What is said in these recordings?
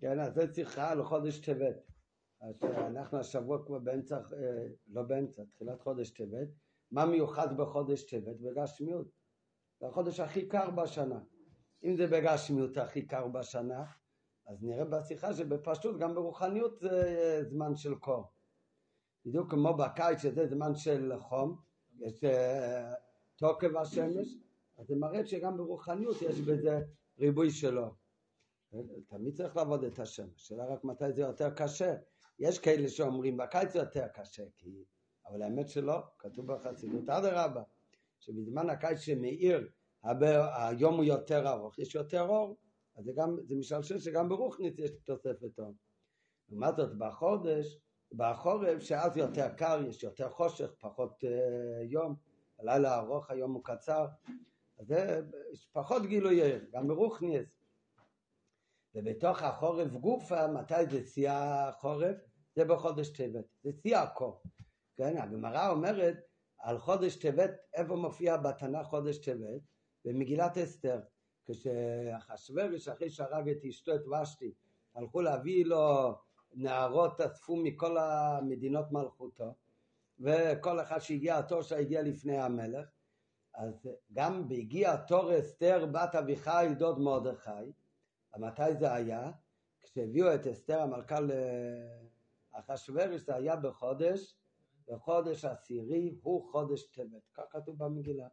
כן, אז זו שיחה על חודש טבת. אז אנחנו השבוע כבר באמצע, אה, לא באמצע, תחילת חודש טבת. מה מיוחד בחודש טבת? בגשמיות. זה החודש הכי קר בשנה. אם זה בגשמיות הכי קר בשנה, אז נראה בשיחה שבפשטות גם ברוחניות זה זמן של קור. בדיוק כמו בקיץ שזה זמן של חום, יש אה, תוקף השמש, אז זה מראה שגם ברוחניות יש בזה ריבוי שלו. תמיד צריך לעבוד את השם, השאלה רק מתי זה יותר קשה. יש כאלה שאומרים בקיץ זה יותר קשה, כי... אבל האמת שלא, כתוב בחסידות אדרבה, שבזמן הקיץ שמאיר, היום הוא יותר ארוך, יש יותר אור, אז זה גם, זה משלשל שגם ברוכניץ יש תוספת אור. לעומת זאת בחודש, בחורף שאז יותר קר, יש יותר חושך, פחות uh, יום, הלילה ארוך, היום הוא קצר, אז זה פחות גילוי גם ברוכניץ. ובתוך החורף גופה, מתי זה שיא החורף? זה בחודש טבת, זה שיא הקור. כן, הגמרא אומרת על חודש טבת, איפה מופיע בתנ"ך חודש טבת? במגילת אסתר, כשאחשוורוש אחרי שהרג את אשתו את ושתי, הלכו להביא לו נערות אספו מכל המדינות מלכותו, וכל אחד שהגיע התור שלה הגיע לפני המלך, אז גם בהגיע תור אסתר בת אביחי דוד מרדכי, מתי זה היה? כשהביאו את אסתר המלכה לאחשוורוש זה היה בחודש, בחודש עשירי הוא חודש טבת, כך כתוב במגילה.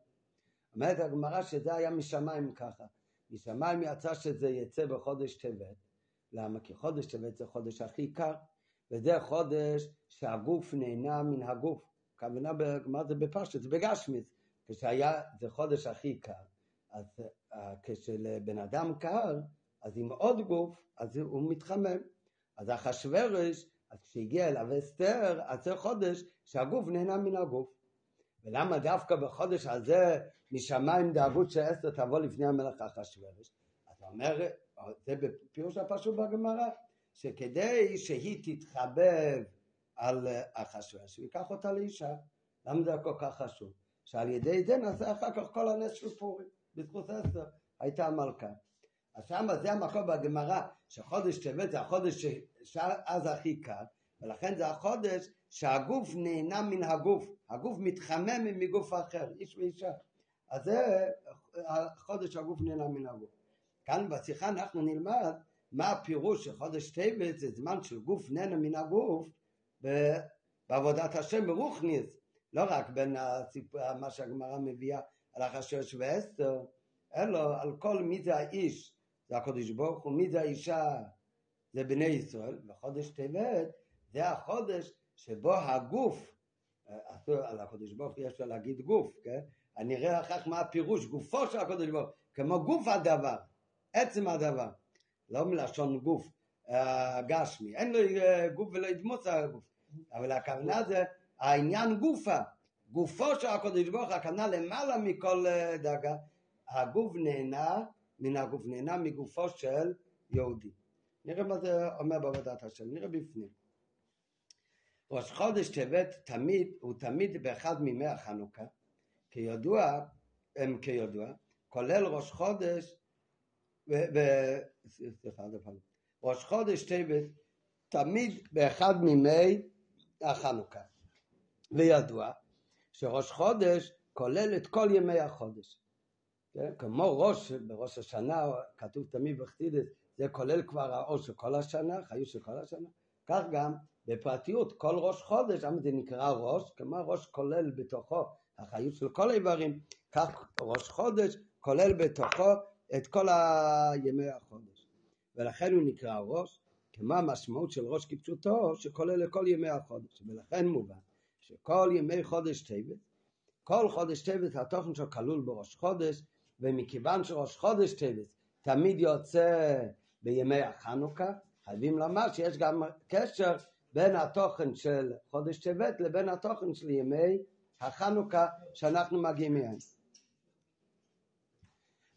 אומרת הגמרא שזה היה משמיים ככה, משמיים יצא שזה יצא בחודש טבת, למה? כי חודש טבת זה חודש הכי קר, וזה חודש שהגוף נהנה מן הגוף. הכוונה בגמרא זה בפשט, זה בגשמיץ, כשהיה, זה חודש הכי קר, אז אה, כשלבן אדם קר, אז עם עוד גוף, אז הוא מתחמם. אז אחשוורש, אז כשהגיע אליו אסתר, אז זה חודש שהגוף נהנה מן הגוף. ולמה דווקא בחודש הזה משמיים דאגו שאסתר תבוא לפני המלך אחשוורש? אז הוא אומר, זה בפירוש הפשוט בגמרא, שכדי שהיא תתחבב על אחשוורש, שהוא ייקח אותה לאישה. למה זה כל כך חשוב? שעל ידי זה נעשה אחר כך כל הנס של פורים, בזכות אסתר הייתה המלכה. אז שמה זה המקום בגמרא, שחודש טבת זה החודש שאז הכי קר, ולכן זה החודש שהגוף נהנה מן הגוף, הגוף מתחמם מגוף אחר, איש ואישה. אז זה החודש שהגוף נהנה מן הגוף. כאן בשיחה אנחנו נלמד מה הפירוש של חודש טבת זה זמן של גוף נהנה מן הגוף בעבודת השם ברוכניס, לא רק בין הסיפור, מה שהגמרא מביאה על החשש ואסתר, אלא על כל מי זה האיש זה הקודש ברוך הוא, מי זה האישה? זה בני ישראל, וחודש טבת זה החודש שבו הגוף, על הקודש ברוך הוא יש לו להגיד גוף, כן? אני אראה כך מה הפירוש, גופו של הקודש ברוך כמו גוף הדבר, עצם הדבר, לא מלשון גוף אה, גשמי, אין לו אה, גוף ולא ידמוס על הגוף, אבל הכוונה זה העניין גופה, גופו של הקודש ברוך הוא, הכוונה למעלה מכל אה, דאגה, הגוף נהנה מן הגוף, נהנה מגופו של יהודי. נראה מה זה אומר בעבודת השם, נראה בפנים. ראש חודש טבת תמיד, הוא תמיד באחד מימי החנוכה, כידוע, הם כידוע, כולל ראש חודש, ו, ו, סליחה, ראש חודש טבת תמיד באחד מימי החנוכה. וידוע שראש חודש כולל את כל ימי החודש. כן? כמו ראש, בראש השנה כתוב תמיד בחסידס, זה כולל כבר העול של כל השנה, חיות של כל השנה, כך גם בפרטיות, כל ראש חודש, למה זה נקרא ראש? כמו ראש כולל בתוכו החיות של כל האיברים, כך ראש חודש כולל בתוכו את כל ימי החודש. ולכן הוא נקרא ראש, כמו המשמעות של ראש כפשוטו, שכולל לכל ימי החודש. ולכן מובן שכל ימי חודש טבת, כל חודש טבת התוכן שלו כלול בראש חודש, ומכיוון שראש חודש טבת תמיד יוצא בימי החנוכה, חייבים לומר שיש גם קשר בין התוכן של חודש טבת לבין התוכן של ימי החנוכה שאנחנו מגיעים מהם.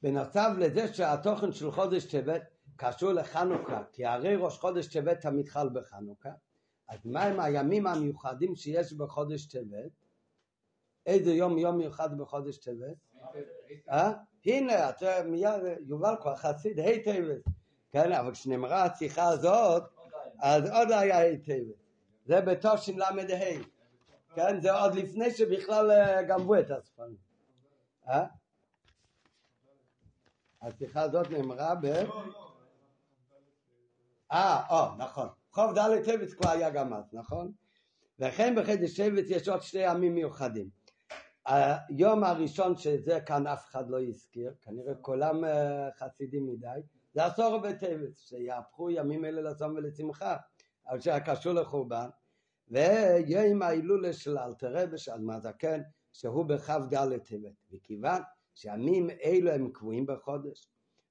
בנוסף לזה שהתוכן של חודש טבת קשור לחנוכה, כי הרי ראש חודש טבת תמיד חל בחנוכה, אז מהם הימים המיוחדים שיש בחודש טבת? איזה יום יום מיוחד בחודש טבת? אה? הנה, אתה מיד, יובל כבר חסיד היטב, כן, אבל כשנאמרה השיחה הזאת, אז עוד היה היטב. זה בתשל"ה, כן, זה עוד לפני שבכלל אה, גנבו את הספרים. אה? השיחה הזאת נאמרה ב... אה, או, נכון. חוב ד' טבת כבר היה גם אז, נכון? וכן בחודש שבט יש עוד שני ימים מיוחדים. היום הראשון שזה כאן אף אחד לא הזכיר, כנראה כולם אה, חסידים מדי, זה עשור בטבת, שיהפכו ימים אלה לצום ולשמחה, אבל שהיה קשור לחורבן, ויום ההילולה של אלתרבה של אדמזקן, שהוא בכ"ד טבת, וכיוון שימים אלו הם קבועים בחודש,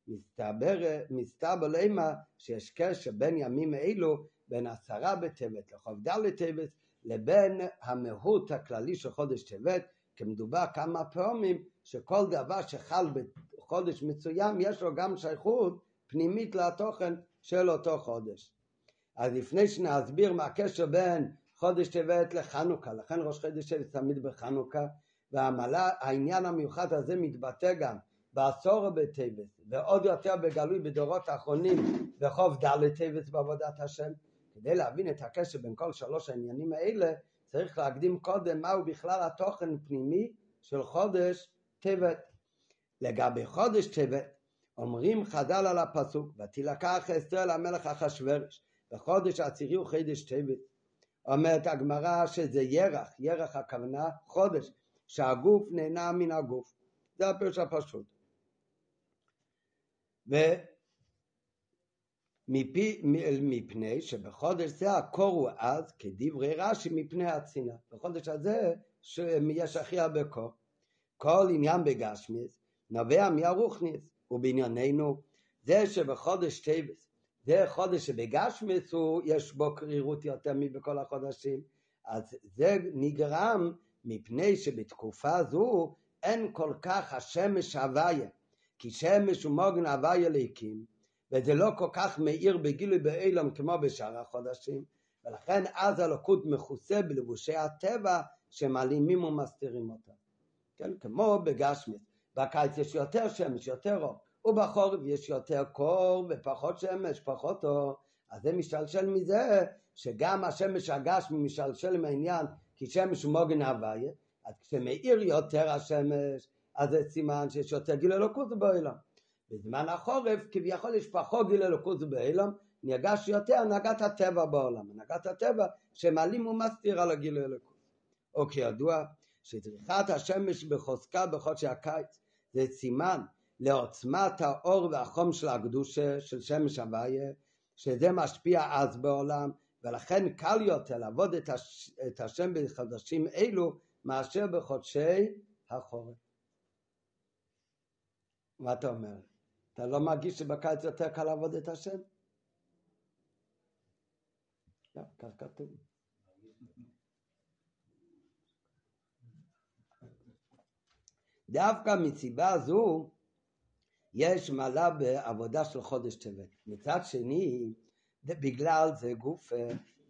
מסתבר, מסתבר למה שיש קשר בין ימים אלו, בין עשרה בטבת לכ"ד טבת, לבין המהות הכללי של חודש טבת, כי מדובר כמה פעמים שכל דבר שחל בחודש מסוים יש לו גם שייכות פנימית לתוכן של אותו חודש. אז לפני שנסביר מה הקשר בין חודש טבת לחנוכה, לכן ראש חודש טבת תמיד בחנוכה, והעניין המיוחד הזה מתבטא גם בעשור בטבת, ועוד יותר בגלוי בדורות האחרונים בחוב ד' טבת בעבודת השם. כדי להבין את הקשר בין כל שלוש העניינים האלה, צריך להקדים קודם מהו בכלל התוכן הפנימי של חודש טבת. לגבי חודש טבת, אומרים חז"ל על הפסוק, ותילקח אסתר למלך אחשוורש, בחודש העשירי הוא חידש טבת. אומרת הגמרא שזה ירח, ירח הכוונה חודש, שהגוף נהנה מן הגוף. זה הפירוש הפשוט. מפני שבחודש זה הקור הוא אז, כדברי רש"י, מפני הצינה. בחודש הזה יש הכי הרבה קור. כל עניין בגשמיס נובע מהרוכניס, ובענייננו זה שבחודש טבעס, זה חודש שבגשמיס הוא, יש בו קרירות יותר מבכל החודשים, אז זה נגרם מפני שבתקופה זו אין כל כך השמש הוויה, כי שמש הוא מוגן הוויה ליקים, וזה לא כל כך מאיר בגילוי באילום כמו בשאר החודשים, ולכן אז הלוקות מכוסה בלבושי הטבע שמעלימים ומסתירים אותה. כן, כמו בגשמית, בקיץ יש יותר שמש, יותר אור, ובחורף יש יותר קור ופחות שמש, פחות אור, אז זה משתלשל מזה שגם השמש הגשמי משתלשל מהעניין כי שמש הוא מוגן הוויה, אז כשמאיר יותר השמש, אז זה סימן שיש יותר גיל אלוקות בעולם. בזמן החורף כביכול יש פחות גיל אלוקות בעולם, נרגש יותר הנהגת הטבע בעולם, הנהגת הטבע שמעלים ומסתיר על הגיל אלוקות. או כידוע שזריחת השמש בחוזקה בחודשי הקיץ זה סימן לעוצמת האור והחום של הקדושה של שמש הוויה, שזה משפיע אז בעולם, ולכן קל יותר לעבוד את, הש... את השם בחודשים אלו מאשר בחודשי החורף. מה אתה אומר? אתה לא מרגיש שבקיץ יותר קל לעבוד את השם? לא, כך כתוב. דווקא מסיבה זו יש מעלה בעבודה של חודש טבת. מצד שני, בגלל זה גוף,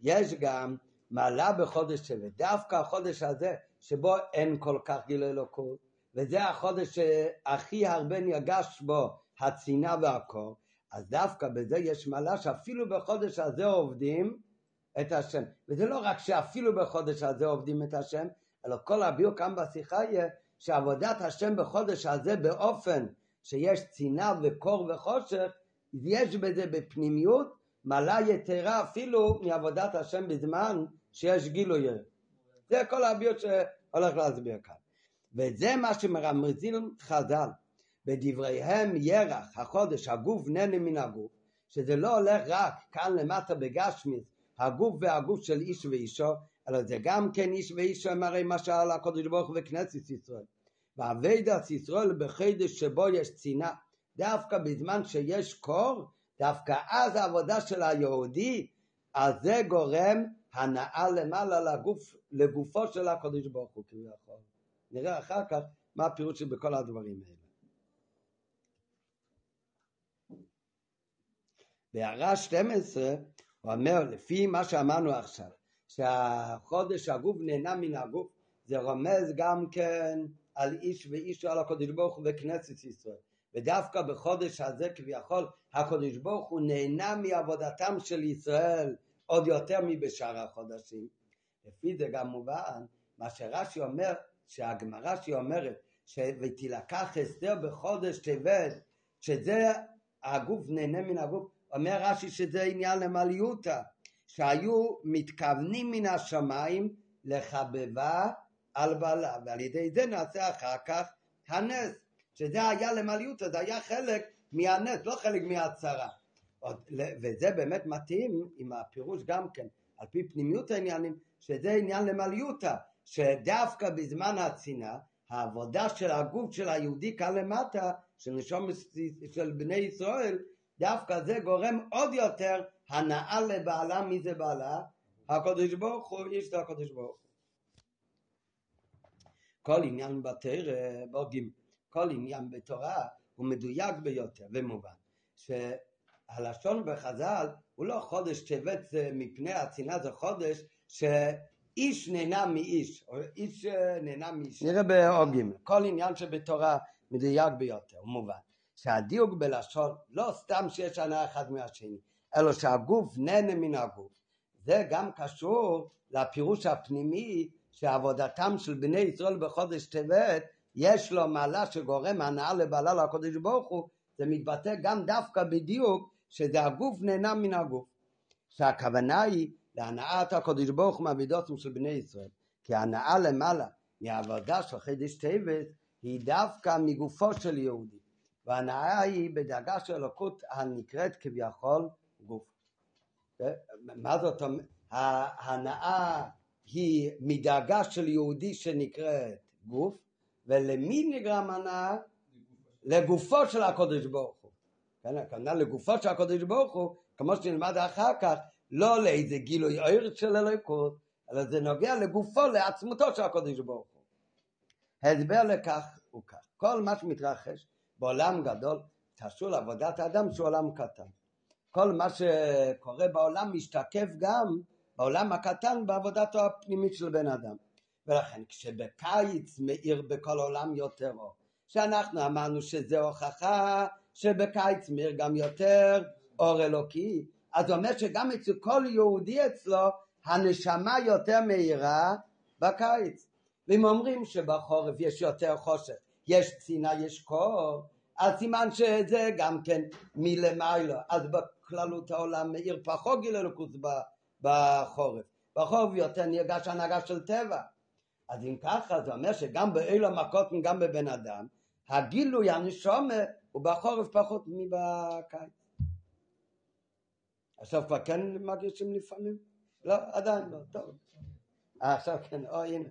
יש גם מעלה בחודש טבת. דווקא החודש הזה, שבו אין כל כך גיל אלוקות, וזה החודש שהכי הרבה נרגש בו הצנעה והקור, אז דווקא בזה יש מעלה שאפילו בחודש הזה עובדים את השם. וזה לא רק שאפילו בחודש הזה עובדים את השם, אלא כל הביאו כאן בשיחה יהיה שעבודת השם בחודש הזה באופן שיש צנעה וקור וחושך, יש בזה בפנימיות מעלה יתרה אפילו מעבודת השם בזמן שיש גילוי. זה כל הביאות שהולך להסביר כאן. וזה מה שמרמזים חז"ל. בדבריהם ירח, החודש, הגוף נהנה מן הגוף, שזה לא הולך רק כאן למטה בגשמיס, הגוף והגוף של איש ואישו, אלא זה גם כן איש ואישו הם הרי מה שאל הקודש ברוך הוא וכנסת ישראל. ואביידת ישראל בחידש שבו יש צנעה, דווקא בזמן שיש קור, דווקא אז העבודה של היהודי, אז זה גורם הנאה למעלה לגוף, לגופו של הקודש ברוך הוא כביכול. נראה אחר כך מה הפירוט של בכל הדברים האלה. בהערה 12 הוא אומר לפי מה שאמרנו עכשיו שהחודש הגוף נהנה מן הגוף זה רומז גם כן על איש ואיש על הקודש ברוך הוא בכנסת ישראל ודווקא בחודש הזה כביכול הקדוש ברוך הוא נהנה מעבודתם של ישראל עוד יותר מבשאר החודשים. לפי זה גם מובן מה שרש"י אומר, שהגמרא שהיא אומרת ותילקח אסתר בחודש טבת, שזה הגוף נהנה מן הגוף, אומר רש"י שזה עניין למליותה, שהיו מתכוונים מן השמיים לחבבה על בעלה, ועל ידי זה נעשה אחר כך הנס, שזה היה למליותה, זה היה חלק מהנס, לא חלק מהצהרה. וזה באמת מתאים עם הפירוש גם כן, על פי פנימיות העניינים, שזה עניין למליותה, שדווקא בזמן הצינה, העבודה של הגוף של היהודי כאן למטה, של נשום של בני ישראל, דווקא זה גורם עוד יותר הנאה לבעלה, מי זה בעלה? הקדוש ברוך הוא, איש זה הקדוש ברוך הוא. כל עניין בתרא, בוגים, כל עניין בתורה הוא מדויק ביותר ומובן. שהלשון בחז"ל הוא לא חודש טבת מפני הצנעה, זה חודש שאיש נהנה מאיש, או איש נהנה מאיש. נראה בעוד ג' כל עניין שבתורה מדויק ביותר, מובן. שהדיוק בלשון לא סתם שיש הנאה אחד מהשני, אלא שהגוף נהנה מן הגוף. זה גם קשור לפירוש הפנימי שעבודתם של בני ישראל בחודש טבת יש לו מעלה שגורם הנאה לבעלה לקודש ברוך הוא, זה מתבטא גם דווקא בדיוק שזה הגוף נהנה מן הגוף. שהכוונה היא להנאת הקודש ברוך הוא מעבידותים של בני ישראל. כי ההנאה למעלה מהעבודה של חידש טבת היא דווקא מגופו של יהודי. וההנאה היא בדאגה של אלוקות הנקראת כביכול גוף. מה זאת אומרת? ההנאה היא מדאגה של יהודי שנקראת גוף, ולמי נגרם הנאה? לגופו של הקודש ברוך הוא. כן, הכוונה לגופו של הקודש ברוך הוא, כמו שנלמד אחר כך, לא לאיזה גילוי עיר של אלוקות, אלא זה נוגע לגופו, לעצמותו של הקודש ברוך הוא. הסבר לכך הוא כך, כל מה שמתרחש בעולם גדול, קשור לעבודת האדם שהוא עולם קטן. כל מה שקורה בעולם משתקף גם בעולם הקטן בעבודתו הפנימית של בן אדם. ולכן כשבקיץ מאיר בכל העולם יותר אור, שאנחנו אמרנו שזה הוכחה שבקיץ מאיר גם יותר אור אלוקי, אז זה אומר שגם אצל כל יהודי אצלו הנשמה יותר מהירה בקיץ. ואם אומרים שבחורף יש יותר חושך, יש צינה, יש קור, אז סימן שזה גם כן מלמעלה, אז בכללות העולם מאיר פחות גיל אלוקות בחורף. בחורף יותר נרגש הנהגה של טבע. אז אם ככה זה אומר שגם באלו המכות וגם בבן אדם, הגילוי הנשומה הוא בחורף פחות מבקיץ. עכשיו כבר כן מרגישים לפעמים? לא, עדיין לא, טוב. עכשיו כן, או הנה.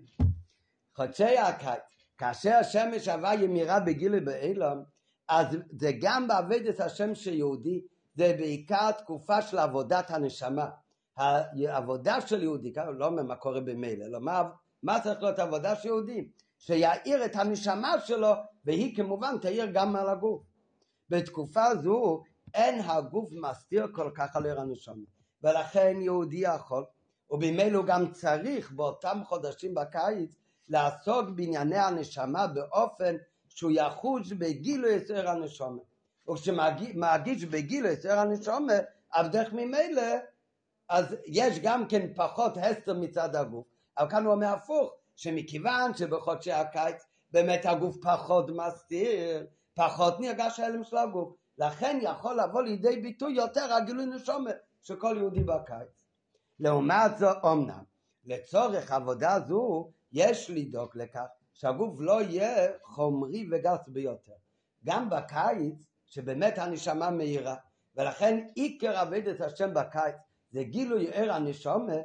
חודשי הקיץ, כאשר השמש עבר ימירה בגילוי באילום, אז זה גם בעבודת השם של יהודי, זה בעיקר תקופה של עבודת הנשמה. העבודה של יהודי, לא אומר מה קורה במילא, אלא מה, מה צריך להיות עבודה של יהודי? שיאיר את הנשמה שלו, והיא כמובן תאיר גם על הגוף. בתקופה זו אין הגוף מסתיר כל כך על עיר הנשמה, ולכן יהודי יכול, ובמילא גם צריך באותם חודשים בקיץ לעסוק בענייני הנשמה באופן שהוא יחוש בגילו יסר הנשמה. וכשמרגיש בגילו יסר הנשמה, עבדך ממילא, אז יש גם כן פחות הסתר מצד הגוף. אבל כאן הוא אומר הפוך, שמכיוון שבחודשי הקיץ באמת הגוף פחות מסתיר, פחות נרגש ההלם של הגוף, לכן יכול לבוא לידי ביטוי יותר הגילוי נשומת של כל יהודי בקיץ. לעומת זו אמנם, לצורך עבודה זו יש לדאוג לכך שהגוף לא יהיה חומרי וגס ביותר. גם בקיץ, שבאמת הנשמה מהירה, ולכן עיקר עבודת השם בקיץ זה גילוי ער הנשמה,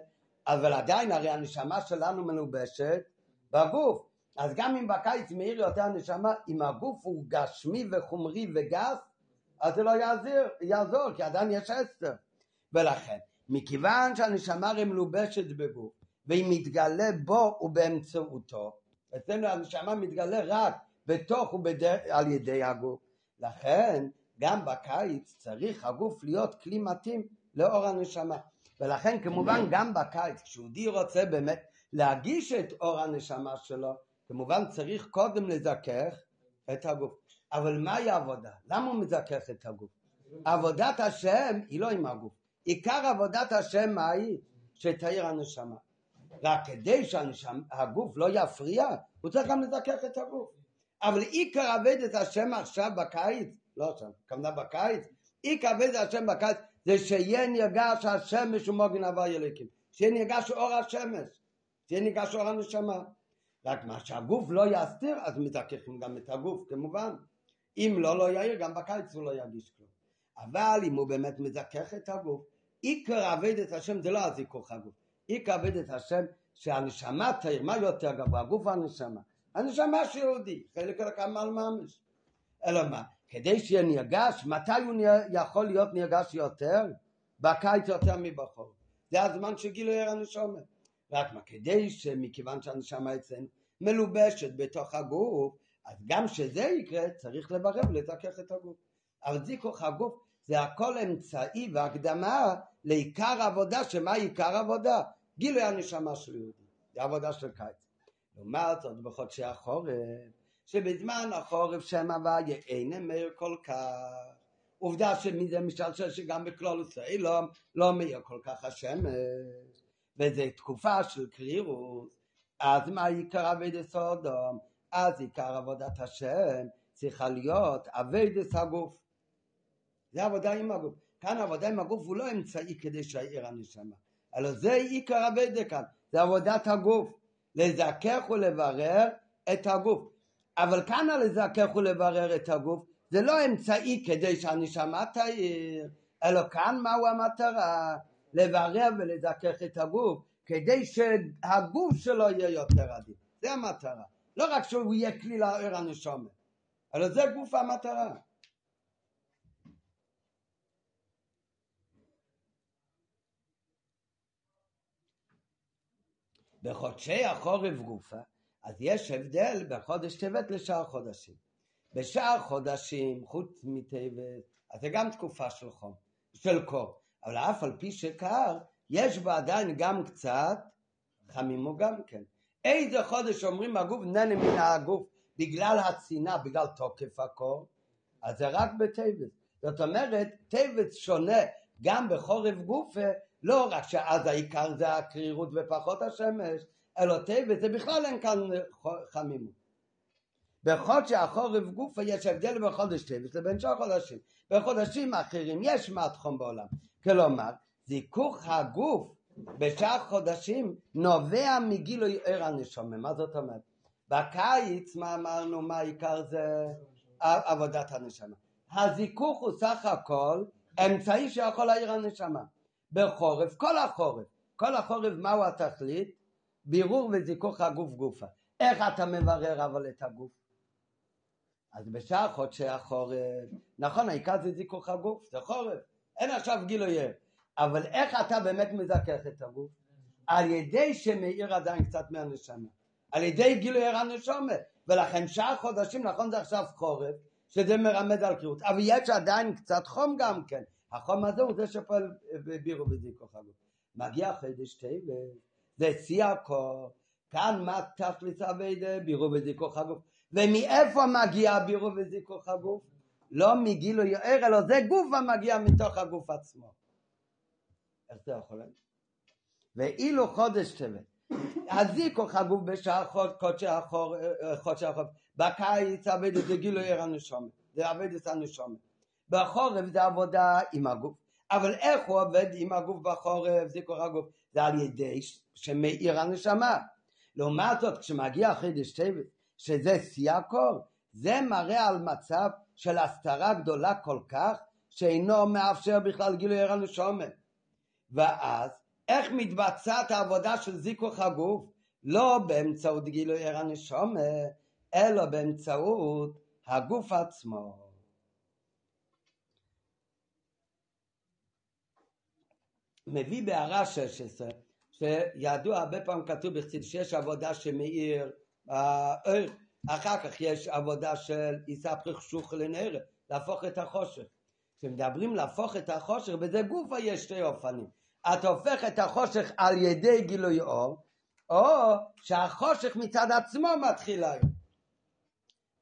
אבל עדיין הרי הנשמה שלנו מלובשת בגוף. אז גם אם בקיץ מאיר יותר הנשמה, אם הגוף הוא גשמי וחומרי וגס, אז זה לא יעזור, יעזור כי עדיין יש אסתר. ולכן, מכיוון שהנשמה הרי מלובשת בגוף, והיא מתגלה בו ובאמצעותו, אצלנו הנשמה מתגלה רק בתוך ועל ידי הגוף. לכן, גם בקיץ צריך הגוף להיות כלי מתאים לאור הנשמה. ולכן כמובן גם בקיץ, כשיהודי רוצה באמת להגיש את אור הנשמה שלו, כמובן צריך קודם לזכך את הגוף. אבל מהי העבודה? למה הוא מזכך את הגוף? עבודת השם היא לא עם הגוף. עיקר עבודת השם מהי? שתאיר הנשמה. רק כדי שהגוף לא יפריע, הוא צריך גם לזכך את הגוף. אבל עיקר עבודת השם עכשיו בקיץ, לא עכשיו, כמובן בקיץ, עיקר עבודת השם בקיץ זה שיהיה נרגש השמש ומוגן הווה ילקים. שיהיה נרגש אור השמש. שיהיה נרגש אור הנשמה. רק מה שהגוף לא יסתיר, אז מזככים גם את הגוף, כמובן. אם לא, לא יאיר, גם בקיץ הוא לא ירגיש כלום. אבל אם הוא באמת מזכך את הגוף, עיקר עבודת השם זה לא הזיכוך הגוף. עיקר עבודת השם שהנשמה תאיר, מה יותר גבוה, הגוף או הנשמה? הנשמה שיהודי, חלק אלוקם על ממש. אלא מה? כדי שיהיה נרגש, מתי הוא יכול להיות נרגש יותר? בקיץ יותר מבחור. זה הזמן שגילו ער הנשמה. רק מה, כדי שמכיוון שהנשמה אצלנו מלובשת בתוך הגוף, אז גם שזה יקרה, צריך לברר ולזכך את הגוף. אבל זיכוך הגוף זה הכל אמצעי והקדמה לעיקר עבודה, שמה עיקר עבודה? גילוי הנשמה של יהודי, זה עבודה של קיץ. לעומת זאת בחודשי החורף, שבזמן החורף שם הוויה אין מאיר כל כך. עובדה שמזה משלשל שגם בכלול ישראל לא, לא מאיר כל כך השמש, וזו תקופה של קרירות, אז מה עיקר אבידס סודום? אז עיקר עבודת השם צריכה להיות אבידס הגוף. זה עבודה עם הגוף. כאן עבודה עם הגוף הוא לא אמצעי כדי שיעיר הנשמה, אלא זה עיקר עבודה כאן, זה עבודת הגוף. לזכך ולברר את הגוף. אבל כאן הלזכך ולברר את הגוף זה לא אמצעי כדי שהנשמה תעיר, אלא כאן מהו המטרה? לברר ולזכך את הגוף כדי שהגוף שלו יהיה יותר עדיף. זה המטרה. לא רק שהוא יהיה כלי לעיר הנשומת, אלא זה גוף המטרה. בחודשי החורף גופה, אז יש הבדל בחודש טבת לשאר חודשים. בשאר חודשים, חוץ מטבת, אז זה גם תקופה של חום, של קור. אבל אף על פי שקר, יש בה עדיין גם קצת חמימו גם כן. איזה חודש אומרים הגוף נהנה מן הגוף בגלל הצנעה, בגלל תוקף הקור, אז זה רק בטבת. זאת אומרת, טבת שונה גם בחורף גופה לא רק שאז העיקר זה הקרירות ופחות השמש, אלא טבע זה בכלל אין כאן חמימות. בחודש החורף גופה יש הבדל בחודש טבע לבין שאר חודשים. בחודשים אחרים יש מעט חום בעולם. כלומר, זיכוך הגוף בשאר חודשים נובע מגילוי ער הנשומה. מה זאת אומרת? בקיץ, מה אמרנו, מה העיקר זה עבודת הנשמה. הזיכוך הוא סך הכל אמצעי שיכול להעיר הנשמה. בחורף, כל החורף. כל החורף מהו התכלית? בירור וזיכוך הגוף גופה. איך אתה מברר אבל את הגוף? אז בשעה חודשי החורף, נכון העיקר זה זיכוך הגוף, זה חורף, אין עכשיו גילוי אבל איך אתה באמת מזכך את הגוף? על ידי שמאיר עדיין קצת מהנשמה, על ידי גילוי הנשמה, ולכן שעה חודשים, נכון זה עכשיו חורף, שזה מרמד על קריאות, אבל יש עדיין קצת חום גם כן, החום הזה הוא זה שפועל בירו בזיכוך הגוף. מגיע חידש טבע, זה שיא הכל, כאן מה תכלית אביידה? בירו בזיכוך הגוף. ומאיפה מגיע בירו בזיכוך הגוף? לא מגילוי ער, אלא זה גוף המגיע מתוך הגוף עצמו. איך זה יכול להיות? ואילו חודש טבת, הזיכוך הגוף בשעה חודשי החור, חודשי החור, בקיץ עבד את זה גילוי ער הנשומת, זה עבד את הנשומת. בחורף זה עבודה עם הגוף. אבל איך הוא עובד עם הגוף בחורף, זיכור הגוף? זה על ידי שמאיר הנשמה. לעומת זאת, כשמגיע חידש טבת, שזה שיא הקור, זה מראה על מצב של הסתרה גדולה כל כך, שאינו מאפשר בכלל גילוי ער הנשומת. ואז, איך מתבצעת העבודה של זיכוך הגוף? לא באמצעות גילוי ער הנשומת, אלא באמצעות הגוף עצמו. מביא בהערה 16, שידוע הרבה פעמים כתוב בחסיד שיש עבודה שמאיר, אה, אחר כך יש עבודה של יספריך שוך לנער, להפוך את החושך. כשמדברים להפוך את החושך, בזה גופה יש שתי אופנים. אתה הופך את החושך על ידי גילוי אור, או שהחושך מצד עצמו מתחיל היום.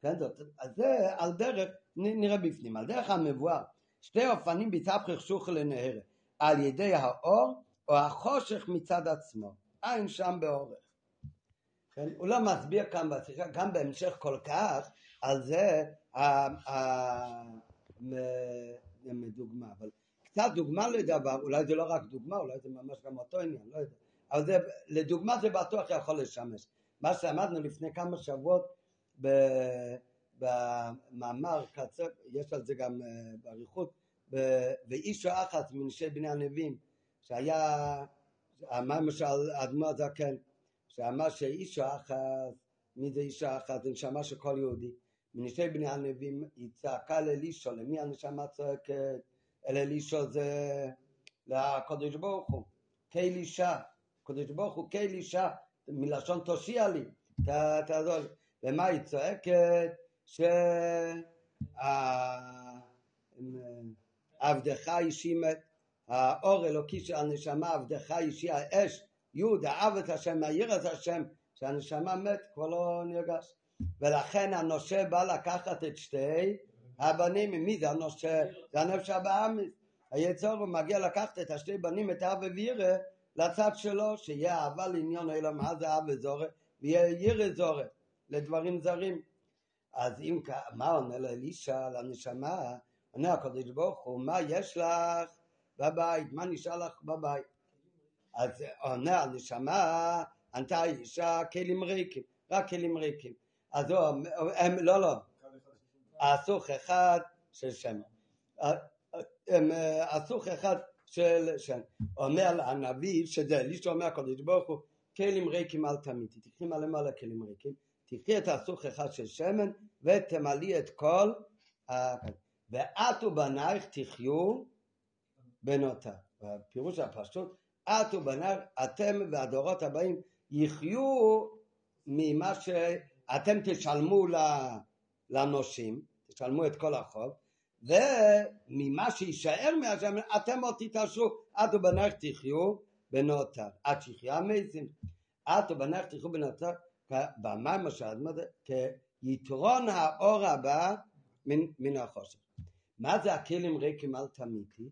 כן, זאת, אז זה על דרך, נראה בפנים, על דרך המבואר, שתי אופנים בתפחך שוך לנהר, על ידי האור או החושך מצד עצמו, אין שם באורך. כן, הוא לא מסביר כאן בשיחה, גם בהמשך כל כך, על זה מדוגמה, אבל קצת דוגמה לדבר, אולי זה לא רק דוגמה, אולי זה ממש גם אותו עניין, לא יודע, אבל זה, לדוגמה זה בטוח יכול לשמש. מה שלמדנו לפני כמה שבועות במאמר קצר, יש על זה גם אה, באריכות, ואיש אחת מנשי בני הנביאים, שהיה, אמר למשל אדמו הזקן, שאמר שאיש אחת, מי זה איש אחת? זה נשמה של כל יהודי. מנשי בני הנביאים היא צעקה לאלישו, למי הנשמה צועקת? אל אלישו זה לקדוש ברוך הוא, כאלישע, קדוש ברוך הוא כאלישע, מלשון תושיע לי, תעזור לי. ומה היא צועקת? שעבדך אישי מת, האור אלוקי של הנשמה, עבדך אישי, האש, יוד, האב את השם, העיר את השם, שהנשמה מת, כבר לא נרגש. ולכן הנושה בא לקחת את שתי הבנים, מי זה הנושה? זה הנפש הבאמיס. היצור הוא מגיע לקחת את השתי בנים, את אב ווירא, לצד שלו, שיהיה אהבה לעניון אלו, מה זה אב וזורע? ויהיה ירא זורע. לדברים זרים. אז אם, מה עונה לאלישע, לנשמה? עונה הקדוש ברוך הוא, מה יש לך בבית? מה נשאר לך בבית? אז עונה הנשמה, ענתה אישה כלים ריקים, רק כלים ריקים. אז הוא, הם, לא, לא, הסוך אחד של שם. הסוך אחד של שם. אומר הנביא שזה אלישע אומר הקדוש ברוך הוא, כלים ריקים אל תמיתי, תקחי מלא מלא כלים ריקים. תקחי את הסוך אחד של שמן ותמלאי את כל ה... ואת ובנייך תחיו בנותה. הפירוש הפשוט, את ובנייך, אתם והדורות הבאים יחיו ממה שאתם תשלמו לנושים, תשלמו את כל החוב, וממה שיישאר מהשם, אתם עוד תתעשרו, את ובנייך תחיו בנותה. את תחייה המזים, את ובנייך תחיו בנותה. במים השאדמה זה כיתרון האור הבא מן, מן החושך. מה זה הכלים ריקים אל תמיתי?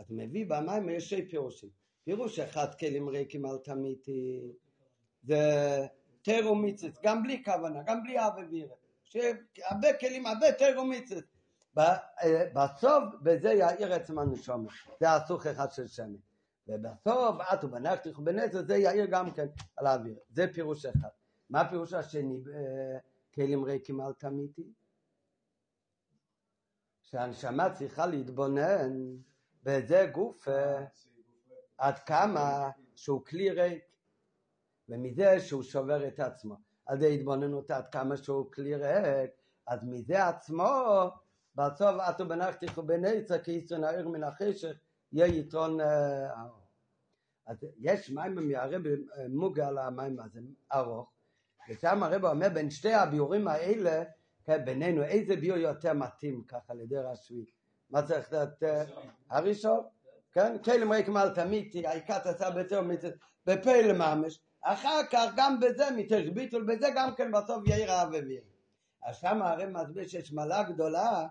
אתה מביא במים יש שני פירושים. פירוש אחד כלים ריקים אל תמיתי זה תרו מיצס, גם בלי כוונה, גם בלי אב אווירה. שהרבה כלים, הרבה תרו מיצס. בסוף בזה יאיר עצם הנשומת. זה הסוך אחד של שמן. ובסוף עטו בנחתיך בנצר זה יאיר גם כן על האוויר. זה פירוש אחד. מה הפירוש השני בכלים ריקים אל תמיתי? שהנשמה צריכה להתבונן בזה גוף עד כמה שהוא כלי ריק ומזה שהוא שובר את עצמו. על זה התבוננות עד כמה שהוא כלי ריק אז מזה עצמו בסוף עטו בנחתיך ובנצר כי יצרן העיר מן החשך יהיה יתרון האור. אז יש מים מהרב מוגה על המים הזה ארוך. ושם הרב אומר בין שתי הביורים האלה, כן, בינינו, איזה ביור יותר מתאים ככה לידי רשמי? מה צריך לדעת? הראשון, כן? כלם ריק מעל תמיתי, העיקת עשה ביתר מצד, בפלא ממש, אחר כך גם בזה מתרש ביטול, בזה גם כן בסוף יאיר האב אביר. אז שם הרב מסביר שיש מעלה גדולה,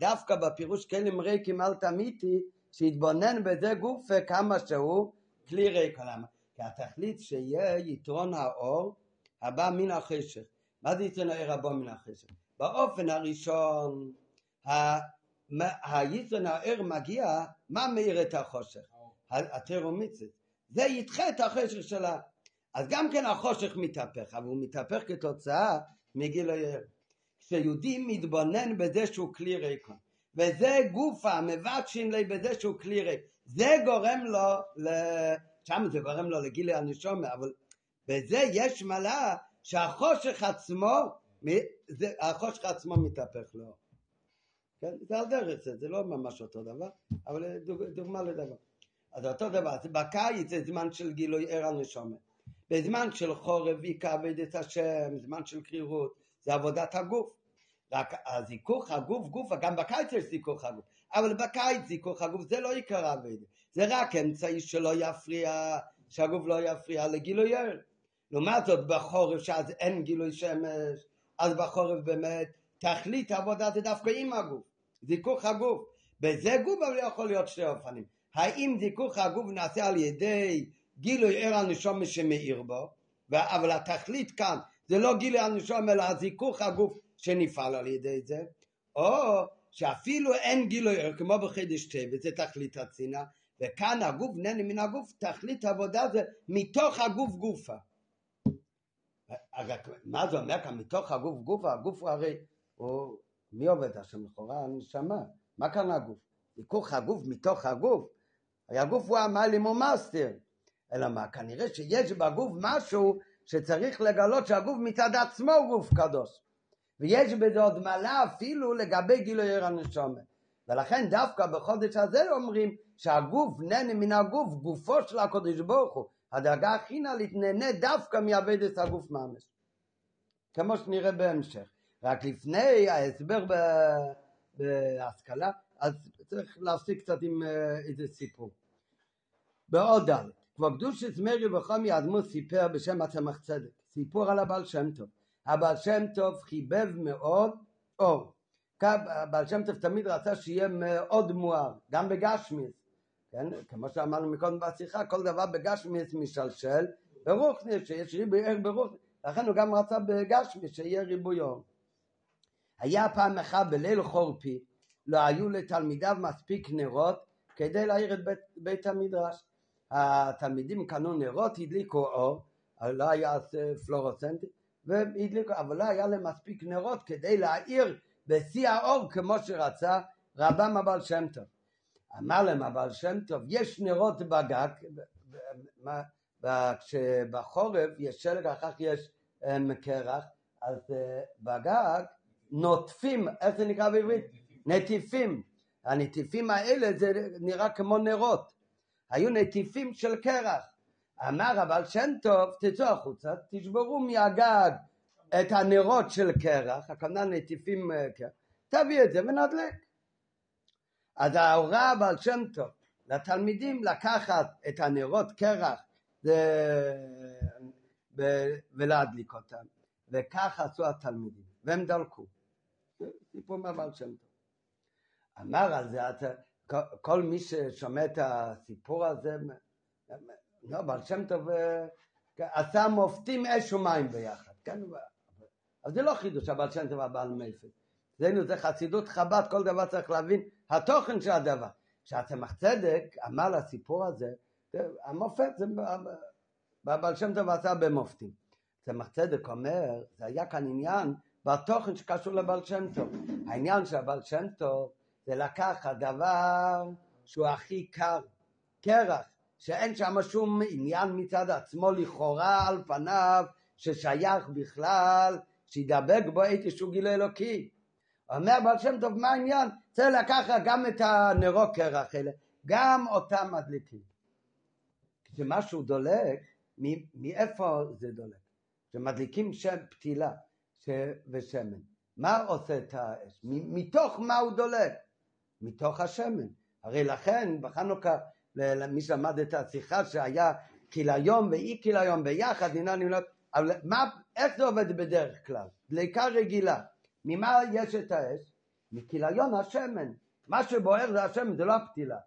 דווקא בפירוש כלם ריק מעל תמיתי, שהתבונן בזה גוף כמה שהוא כלי ריק. למה? כי התכלית שיהיה יתרון האור הבא מן החשך. מה זה הער הבא מן החשך? באופן הראשון, הער מגיע, מה מאיר את החושך? התרומיצית. זה ידחה את החשך שלה. אז גם כן החושך מתהפך, אבל הוא מתהפך כתוצאה מגיל הער. כשיהודי מתבונן בזה שהוא כלי ריקון, וזה גופה מבקשים לי בזה שהוא כלי ריק, זה גורם לו, שם זה גורם לו לגיל הנשומה, אבל בזה יש מעלה שהחושך עצמו, החושך עצמו מתהפך לו. כן? זה על דרך זה, זה לא ממש אותו דבר, אבל דוג, דוגמה לדבר. אז אותו דבר, בקיץ זה זמן של גילוי ער הנשומה. בזמן של חורף יכבד את השם, זמן של קרירות, זה עבודת הגוף. רק הזיכוך הגוף, גוף, גם בקיץ יש זיכוך הגוף, אבל בקיץ זיכוך הגוף זה לא עיקר עבד, זה רק אמצעי שלא יפריע, שהגוף לא יפריע לגילוי ער. לעומת זאת בחורף שאז אין גילוי שמש, אז בחורף באמת תכלית העבודה זה דווקא עם הגוף, זיכוך הגוף. בזה גוף אבל יכול להיות שתי אופנים. האם זיכוך הגוף נעשה על ידי גילוי ער הנשום שמאיר בו, אבל התכלית כאן זה לא גילוי הנשום אלא הזיכוך הגוף שנפעל על ידי זה, או שאפילו אין גילוי אור כמו בחודש טבת, זה תכלית הצינה, וכאן הגוף נהנה מן הגוף, תכלית העבודה זה מתוך הגוף גופה. מה זה אומר כאן מתוך הגוף גופה? הגוף הוא הרי, הוא, מי עובד השם לכאורה? הנשמה. מה כאן הגוף? זיכוך הגוף מתוך הגוף. הרי הגוף הוא המעלים ומסתיר. אלא מה? כנראה שיש בגוף משהו שצריך לגלות שהגוף מצד עצמו הוא גוף קדוש. ויש בזה עוד מעלה אפילו לגבי גילוי עיר הנשומת. ולכן דווקא בחודש הזה אומרים שהגוף נהנה מן הגוף, גופו של הקודש ברוך הוא. הדרגה הכי נעלית נהנה דווקא מעבדת הגוף ממש. כמו שנראה בהמשך. רק לפני ההסבר בהשכלה, אז צריך להפסיק קצת עם אה, איזה סיפור. בעוד ד' כבר קדושת מרי וחומי אדמו סיפר בשם הצמח צדק, סיפור על הבעל שם טוב. הבעל שם טוב חיבב מאוד אור. הבעל שם טוב תמיד רצה שיהיה מאוד מואר, גם בגשמיס. כן? כמו שאמרנו מקודם בשיחה, כל דבר בגשמיס משלשל, ברוכניס, שיש ריבוי ער ברוכניס. לכן הוא גם רצה בגשמיס שיהיה ריבוי אור. היה פעם אחת בליל חורפי, לא היו לתלמידיו מספיק נרות כדי להעיר את בית, בית המדרש. התלמידים קנו נרות, הדליקו אור, לא היה פלורוסנטי, והדליקו, אבל לא היה להם מספיק נרות כדי להאיר בשיא האור כמו שרצה רבם הבעל שם טוב. אמר להם הבעל שם טוב, יש נרות בגג, כשבחורף יש שלג, אחר כך יש קרח, אז אה, בגג נוטפים, איך זה נקרא בעברית? נטיפים. הנטיפים האלה זה נראה כמו נרות. היו נטיפים של קרח. אמר אבל שם טוב, תצאו החוצה, תשברו מהגג את הנרות של קרח, הכוונה נטיפים אה, תביא את זה ונדלק. אז ההוראה בעל שם טוב לתלמידים לקחת את הנרות קרח ולהדליק אותם, וכך עשו התלמידים, והם דלקו. סיפור מהבעל שם טוב. אמר על זה, כל מי ששומע את הסיפור הזה, לא, בעל שם טוב עשה מופתים אש ומים ביחד, כן? אז זה לא חידוש הבעל שם טוב הבעל. אצלנו זה חסידות חב"ד, כל דבר צריך להבין התוכן של הדבר. כשהצמח צדק אמר לסיפור הזה, המופת זה בעל שם טוב עשה במופתים. צמח צדק אומר, זה היה כאן עניין והתוכן שקשור לבעל שם טוב. העניין של הבעל שם טוב זה לקחת דבר שהוא הכי קר, קרח, שאין שם שום עניין מצד עצמו לכאורה על פניו ששייך בכלל, שידבק בו איזשהו גילוי אלוקי. אומר בעל שם טוב, מה העניין? צריך לקחת גם את הנרו קרח האלה, גם אותם מדליקים. כשמשהו דולק, מאיפה זה דולק? כשמדליקים שם פתילה. ושמן. מה עושה את האש? מתוך מה הוא דולק? מתוך השמן. הרי לכן בחנוכה, מי שלמד את השיחה שהיה כיליון ואי כיליון ביחד, אני אומר, אבל מה, איך זה עובד בדרך כלל? דליקה רגילה. ממה יש את האש? מכיליון השמן. מה שבוער זה השמן, זה לא הפתילה.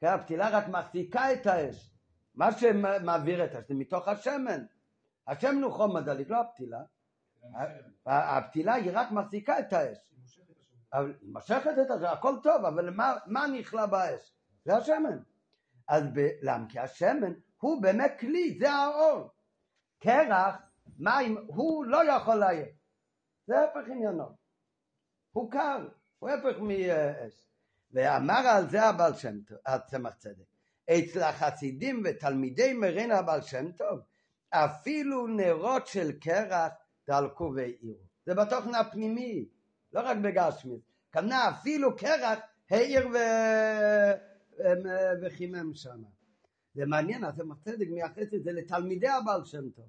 כן, הפתילה רק מחזיקה את האש. מה שמעביר את האש זה מתוך השמן. השמן הוא חום מדליק, לא הפתילה. הפתילה היא רק מחזיקה את האש. היא מושכת את האש, הכל טוב, אבל מה, מה נכלה באש? זה השמן. אז למה? כי השמן הוא באמת כלי, זה האור. קרח, מים, הוא לא יכול להעיר. זה הפך עניינו. הוא קר, הוא הפך מאש. ואמר על זה הבעל שם טוב, הצמח צדק. אצל החסידים ותלמידי מרן הבעל שם טוב, אפילו נרות של קרח דלקו והעירו. זה בתוכן הפנימי, לא רק בגשמית. כנראה אפילו קרח העיר ו... וחימם שם. זה מעניין, אז הצדק מייחס את זה לתלמידי הבעל שם טוב.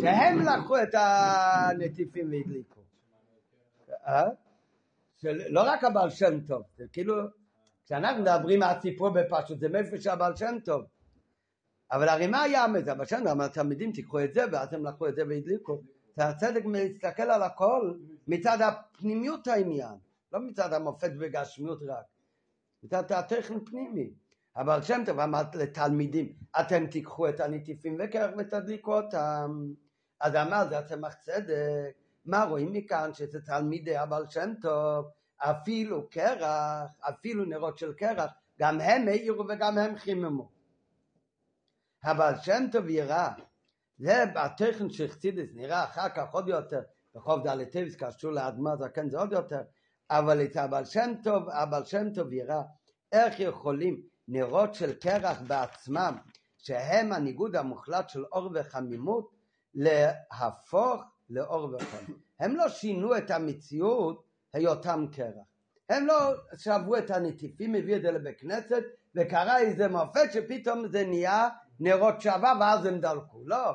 שהם לקחו את הנטיפים והדליקו. אה? לא רק הבעל שם טוב, זה כאילו, כשאנחנו מדברים על סיפור בפשוט, זה מאיפה שהבעל שם טוב. אבל הרי מה היה מזה? אבל שם אמר התלמידים תיקחו את זה ואז הם לקחו את זה והדליקו. הצדק מסתכל על הכל מצד הפנימיות העניין, לא מצד המופת וגשמיות רק, מצד הטכן פנימי. אבל שם טוב אמר לתלמידים, אתם תיקחו את הנטיפים וקרח ותדליקו אותם. אז אמר זה הצמח צדק, מה רואים מכאן שזה תלמידי הבעל שם טוב, אפילו קרח, אפילו נרות של קרח, גם הם העירו וגם הם חיממו. הבעל שם טוב יראה, זה בתכן של חסידס נראה אחר כך עוד יותר, בחוב ד' טבעס קשור לאדמה זקן זה עוד יותר, אבל את הבעל שם טוב, הבעל שם טוב יראה איך יכולים נרות של קרח בעצמם, שהם הניגוד המוחלט של אור וחמימות, להפוך לאור וחם. הם לא שינו את המציאות היותם קרח. הם לא שבו את הנטיפים, הביאו את זה לבית כנסת, וקרה איזה מופת שפתאום זה נהיה נרות שווה ואז הם דלקו. לא,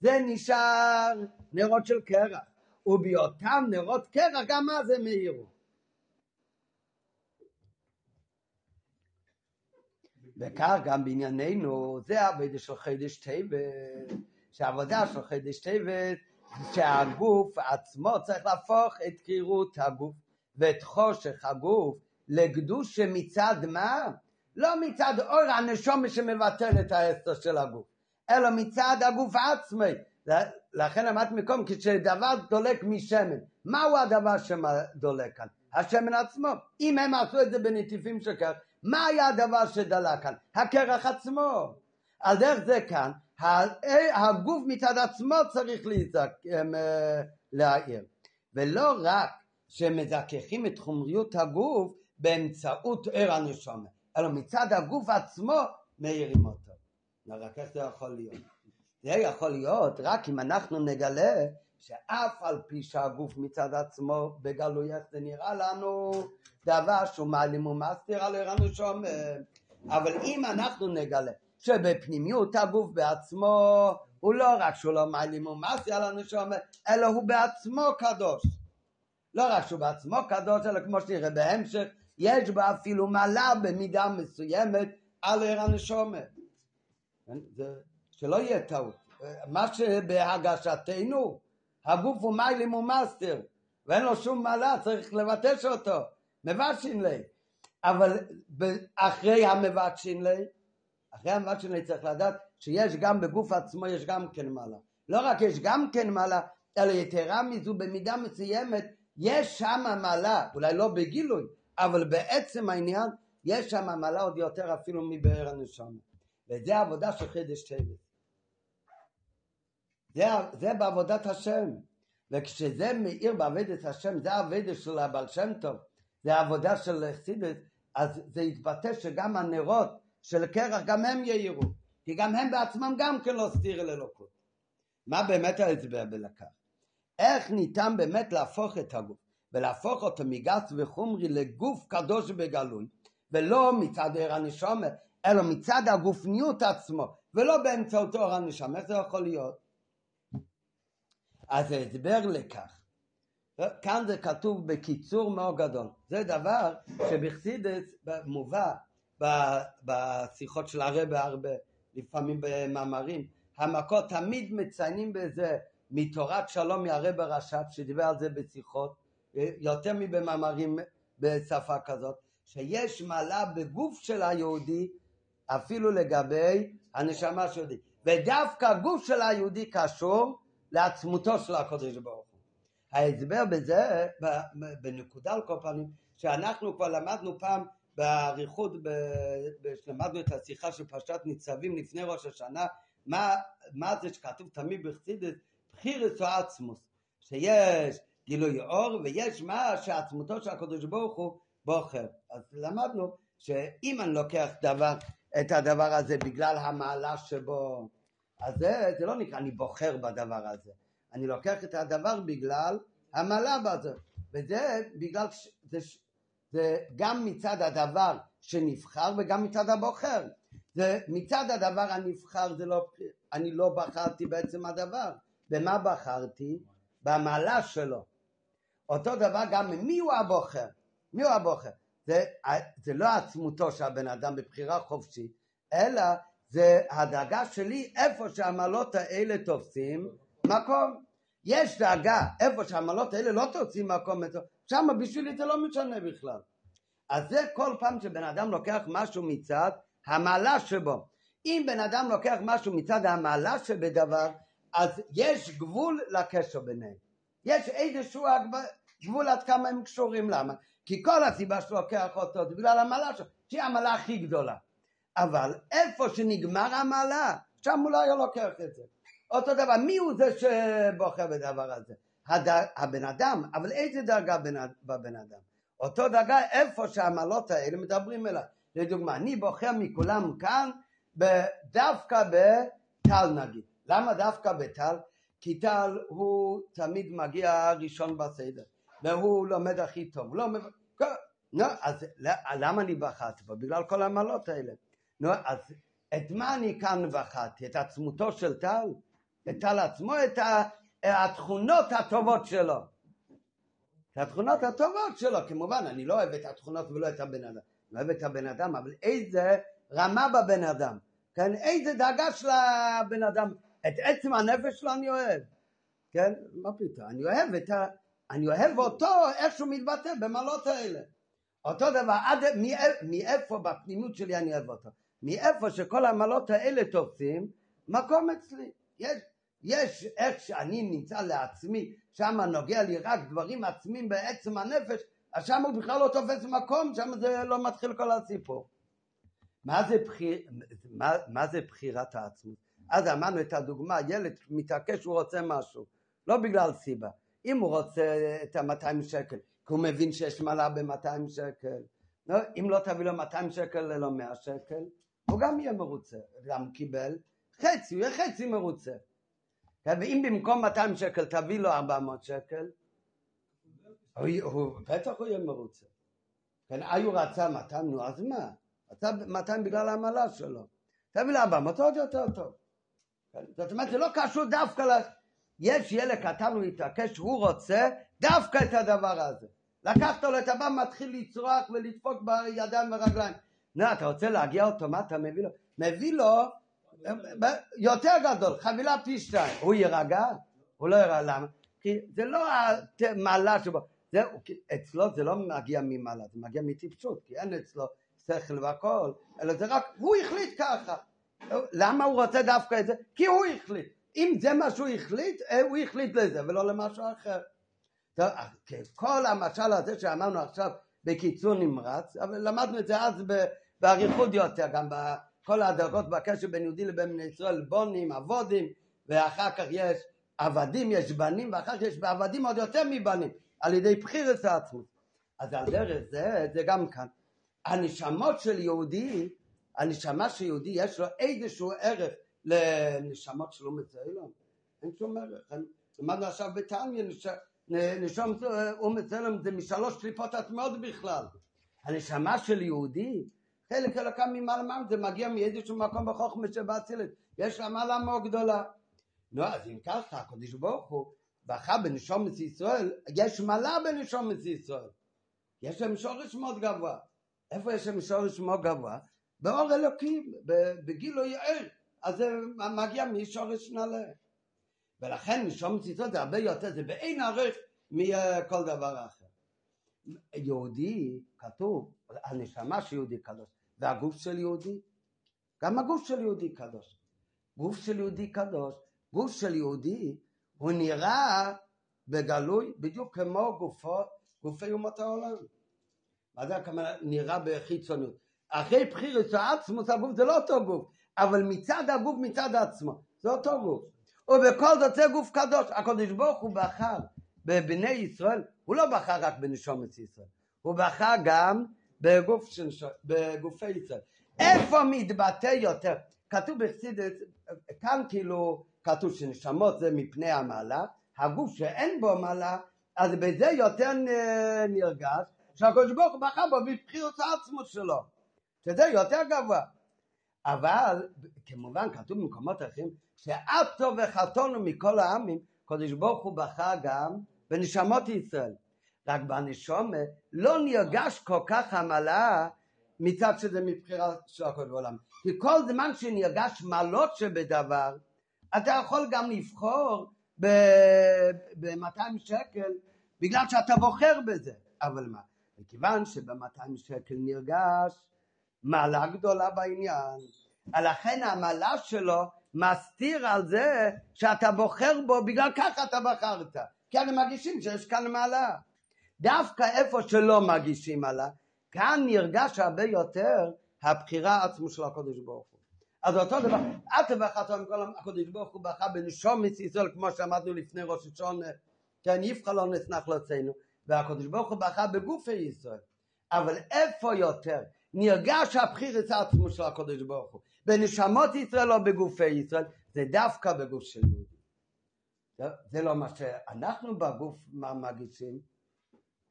זה נשאר נרות של קרח. ובהיותם נרות קרח גם אז הם מאירו. וכך גם בענייננו, זה העבודה של חידש טבת, שהעבודה של חידש טבת, שהגוף עצמו צריך להפוך את קרירות הגוף ואת חושך הגוף לקדוש שמצד מה? לא מצד אור הנשום שמבטל את האסתר של הגוף, אלא מצד הגוף עצמי. לכן אמרתי מקום, כשדבר דולק משמן, מהו הדבר שדולק כאן? השמן עצמו. אם הם עשו את זה בנטיפים של כך, מה היה הדבר שדלק כאן? הקרח עצמו. על דרך זה כאן, הגוף מצד עצמו צריך אמ, להעיר. ולא רק שמזככים את חומריות הגוף באמצעות ער הנשומה, אלא מצד הגוף עצמו מאירים אותו. רק איך זה יכול להיות? זה יכול להיות רק אם אנחנו נגלה שאף על פי שהגוף מצד עצמו בגלוי איך זה נראה לנו? דבר שהוא מעלים ומסתיר על ערן ושום אבל אם אנחנו נגלה שבפנימיות הגוף בעצמו הוא לא רק שהוא לא מעלים ומסתיר על הנשום אלא הוא בעצמו קדוש. לא רק שהוא בעצמו קדוש אלא כמו שנראה בהמשך יש בו אפילו מעלה במידה מסוימת על ערן ושום שלא יהיה טעות. מה שבהרגשתנו הגוף הוא מעלים ומסתיר, ואין לו שום מעלה, צריך לבטש אותו, מבטשין ליה. אבל אחרי המבטשין ליה, אחרי המבטשין ליה צריך לדעת שיש גם בגוף עצמו, יש גם כן מעלה. לא רק יש גם כן מעלה, אלא יתרה מזו במידה מסוימת, יש שם מעלה, אולי לא בגילוי, אבל בעצם העניין, יש שם מעלה עוד יותר אפילו מבאר הנשמה. וזה העבודה של חידש טבע. זה, זה בעבודת השם. וכשזה מאיר בעבודת השם, זה העבודה של הבעל שם טוב, זה העבודה של חסידס, אז זה יתבטא שגם הנרות של קרח, גם הם יאירו. כי גם הם בעצמם גם כן לא סתיר אל אלוקות. מה באמת ההסבר בלקח? איך ניתן באמת להפוך את הגוף, ולהפוך אותו מגס וחומרי לגוף קדוש בגלוי, ולא מצד ער הנשומת, אלא מצד הגופניות עצמו, ולא באמצעות אור הנשמה. איך זה יכול להיות? אז ההסבר לכך, כאן זה כתוב בקיצור מאוד גדול, זה דבר שבחסידס מובא בשיחות של הרבה הרבה, לפעמים במאמרים, המכות תמיד מציינים בזה מתורת שלום מהרבה רש"ב שדיבר על זה בשיחות, יותר מבמאמרים בשפה כזאת, שיש מעלה בגוף של היהודי אפילו לגבי הנשמה של יהודי, ודווקא הגוף של היהודי קשור לעצמותו של הקדוש ברוך הוא. ההסבר בזה, בנקודה על כל פנים, שאנחנו כבר למדנו פעם באריכות, כשלמדנו את השיחה של פרשת ניצבים לפני ראש השנה, מה, מה זה שכתוב תמיד בחסידס, בחירס או עצמוס, שיש גילוי אור ויש מה שעצמותו של הקדוש ברוך הוא בוחר. אז למדנו שאם אני לוקח דבר, את הדבר הזה בגלל המעלה שבו אז זה, זה לא נקרא אני בוחר בדבר הזה, אני לוקח את הדבר בגלל המעלה בזה, וזה בגלל, זה, זה גם מצד הדבר שנבחר וגם מצד הבוחר, זה מצד הדבר הנבחר, זה לא, אני לא בחרתי בעצם הדבר, במה בחרתי? במעלה שלו. אותו דבר גם מי הוא הבוחר? מי הוא הבוחר? זה, זה לא עצמותו של הבן אדם בבחירה חופשית, אלא זה הדאגה שלי איפה שהמעלות האלה תופסים מקום. יש דאגה, איפה שהעמלות האלה לא תוציא מקום, שם בשבילי זה לא משנה בכלל. אז זה כל פעם שבן אדם לוקח משהו מצד המעלה שבו. אם בן אדם לוקח משהו מצד המעלה שבדבר, אז יש גבול לקשר ביניהם. יש איזשהו גבול עד כמה הם קשורים, למה? כי כל הסיבה שהוא לוקח אותו זה בגלל המעלה שלו, שהיא המעלה הכי גדולה. אבל איפה שנגמר המעלה, שם הוא לא לוקח את זה. אותו דבר, מי הוא זה שבוחר בדבר הזה? הד... הבן אדם, אבל איזה דרגה בבן אדם? אותו דרגה איפה שהמעלות האלה מדברים אליו. לדוגמה, אני בוחר מכולם כאן דווקא בטל נגיד. למה דווקא בטל? כי טל הוא תמיד מגיע ראשון בסדר, והוא לומד הכי טוב. לא, נו, אז למה אני בחרתי בו? בגלל כל המעלות האלה. נו, אז את מה אני כאן בחרתי? את עצמותו של טל? את טל עצמו? את התכונות הטובות שלו. את התכונות הטובות שלו, כמובן, אני לא אוהב את התכונות ולא את הבן אדם. אני אוהב את הבן אדם, אבל איזה רמה בבן אדם. כן, איזה דאגה של הבן אדם. את עצם הנפש שלו אני אוהב. כן, מה פתאום? אני אוהב את ה... אני אוהב אותו, איך שהוא מתבטא במעלות האלה. אותו דבר, עד מאיפה בפנימות שלי אני אוהב אותו? מאיפה שכל המעלות האלה תופסים מקום אצלי. יש, יש איך שאני נמצא לעצמי, שם נוגע לי רק דברים עצמיים בעצם הנפש, אז שם הוא בכלל לא תופס מקום, שם זה לא מתחיל כל הסיפור. מה זה, בחיר, מה, מה זה בחירת העצמות? אז אמרנו את הדוגמה, ילד מתעקש שהוא רוצה משהו, לא בגלל סיבה. אם הוא רוצה את ה-200 שקל, כי הוא מבין שיש מעלה ב-200 שקל, לא, אם לא תביא לו 200 שקל ללא 100 שקל, הוא גם יהיה מרוצה, גם קיבל חצי, הוא יהיה חצי מרוצה. כן, ואם במקום 200 שקל תביא לו 400 שקל, הוא, בטח הוא יהיה מרוצה. כן, היו רצה 200, נו אז מה? רצה 200 בגלל העמלה שלו. תביא לו 400 עוד יותר טוב. כן, זאת אומרת, זה לא קשור דווקא ל... יש ילד קטן, הוא התעקש, הוא רוצה דווקא את הדבר הזה. לקחת לו את הבא, מתחיל לצרוח ולדפוק בידיים ורגליים. נו, אתה רוצה להגיע אותו, מה אתה מביא לו? מביא לו יותר גדול, חבילה פי שתיים. הוא יירגע? הוא לא יירגע, למה? כי זה לא המעלה שבו, זה, אצלו זה לא מגיע ממעלה, זה מגיע מטיפשות, כי אין אצלו שכל והכל, אלא זה רק, הוא החליט ככה. למה הוא רוצה דווקא את זה? כי הוא החליט. אם זה מה שהוא החליט, אה, הוא החליט לזה ולא למשהו אחר. טוב, כל המשל הזה שאמרנו עכשיו בקיצור נמרץ, אבל למדנו את זה אז באריכות יותר, גם בכל הדרגות בקשר בין יהודי לבין בני ישראל, בונים, אבודים, ואחר כך יש עבדים, יש בנים, ואחר כך יש בעבדים עוד יותר מבנים, על ידי בחירת העצמות. אז על דרך זה, זה גם כאן. הנשמות של יהודי, הנשמה של יהודי יש לו איזשהו ערך לנשמות של אומץ האילון. אין שום ערך. למדנו עכשיו בתניא, נשום אומץ האילון זה משלוש קליפות עצמאות בכלל. הנשמה של יהודי, חלק אלוקם ממעלה מעלה, זה מגיע מאיזשהו מקום בחוכמה שבאצילת. יש לה מעלה מאוד גדולה. נו, אז אם ככה, הקדוש ברוך הוא בחר בנשומת ישראל, יש מעלה בנשומת ישראל. יש להם שורש מאוד גבוה. איפה יש להם שורש מאוד גבוה? באור אלוקים, בגילוי ער. אז זה מגיע משורש נעלה. ולכן נשומת ישראל זה הרבה יותר, זה באין ערך מכל דבר אחר. יהודי, כתוב, הנשמה של יהודי קדוש, והגוף של יהודי, גם הגוף של יהודי קדוש. גוף של יהודי קדוש, גוף של יהודי, הוא נראה בגלוי בדיוק כמו גופו, גופי אומות העולם. מה זה הכוונה נראה בחיצוניות? אחרי בחירת העצמוס הגוף זה לא אותו גוף, אבל מצד הגוף מצד עצמו, זה אותו גוף. ובכל זאת זה גוף קדוש, הקדוש ברוך הוא בחר בבני ישראל, הוא לא בחר רק בנשומת ישראל, הוא בחר גם בגוף של, בגופי ישראל. איפה מתבטא יותר? כתוב בחסידת, כאן כאילו כתוב שנשמות זה מפני המעלה, הגוף שאין בו מעלה, אז בזה יותר נרגש שהקדוש ברוך הוא בחר בו בבחירות העצמות שלו, שזה יותר גבוה. אבל כמובן כתוב במקומות אחרים שאתו וחתונו מכל העמים, קדוש ברוך הוא בחר גם בנשמות ישראל. רק בנשומה לא נרגש כל כך המעלה מצד שזה מבחירה של הכל בעולם. כי כל זמן שנרגש מעלות שבדבר, אתה יכול גם לבחור ב-200 שקל בגלל שאתה בוחר בזה. אבל מה? מכיוון שב-200 שקל נרגש מעלה גדולה בעניין, לכן המעלה שלו מסתיר על זה שאתה בוחר בו, בגלל ככה אתה בחרת. כי הרי מגישים שיש כאן מעלה. דווקא איפה שלא מגישים מעלה, כאן נרגש הרבה יותר הבחירה עצמו של הקודש ברוך הוא. אז אותו דבר, אל תבחרת מכל הקודש ברוך הוא בחר בנשום ישראל, כמו שאמרנו לפני ראש השונה, כן, יבחר לא נסנח לעצנו, והקודש ברוך הוא בחר בגופי ישראל. אבל איפה יותר נרגש הבחירת עצמו של הקודש ברוך הוא? בנשמות ישראל או בגופי ישראל? זה דווקא בגוף של יהודי. זה לא מה שאנחנו בגוף מגישים,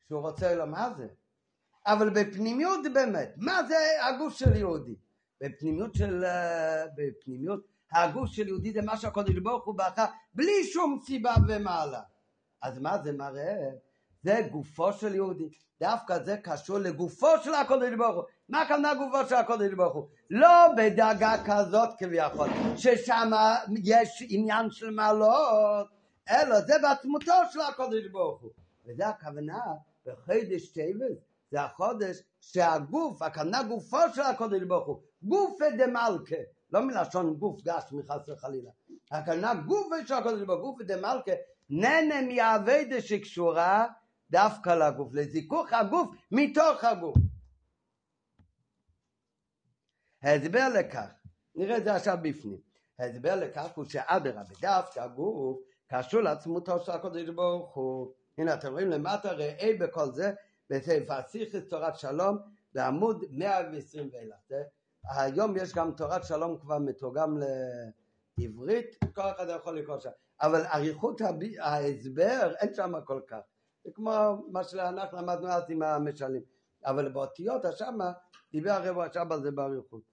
שהוא רוצה לו, מה זה? אבל בפנימיות באמת, מה זה הגוף של יהודי? בפנימיות של... בפנימיות, הגוף של יהודי זה מה שהקודש ברוך הוא בחר בלי שום סיבה ומעלה. אז מה זה מראה? זה גופו של יהודי. דווקא זה קשור לגופו של הקודש ברוך הוא. מה הכוונה גופו של הקודש ברוך הוא? לא בדאגה כזאת כביכול, ששם יש עניין של מעלות, אלא זה בעצמותו של הקודש ברוך הוא. וזה הכוונה בחידש טבת, זה החודש שהגוף, הכוונה גופו של הקודש ברוך הוא, גופה דמלכה, לא מלשון גוף גש מחס וחלילה, הכוונה גופה של הקודש ברוך הוא, גופה דמלכה, נהנה מהאביידה שקשורה דווקא לגוף, לזיכוך הגוף מתוך הגוף. ההסבר לכך, נראה את זה עכשיו בפנים, ההסבר לכך הוא שאדרבה דווקא הגוף קשור לעצמותו של הקודש ברוך הוא. הנה אתם רואים למטה ראה בכל זה בספר הסיכס תורת שלום בעמוד 120 ואילך. היום יש גם תורת שלום כבר מתורגם לעברית, כל אחד יכול לקרוא שם. אבל אריכות ההסבר אין שם כל כך. זה כמו מה שאנחנו למדנו אז עם המשלים. אבל באותיות השמה דיבר הרב עכשיו על זה באריכות.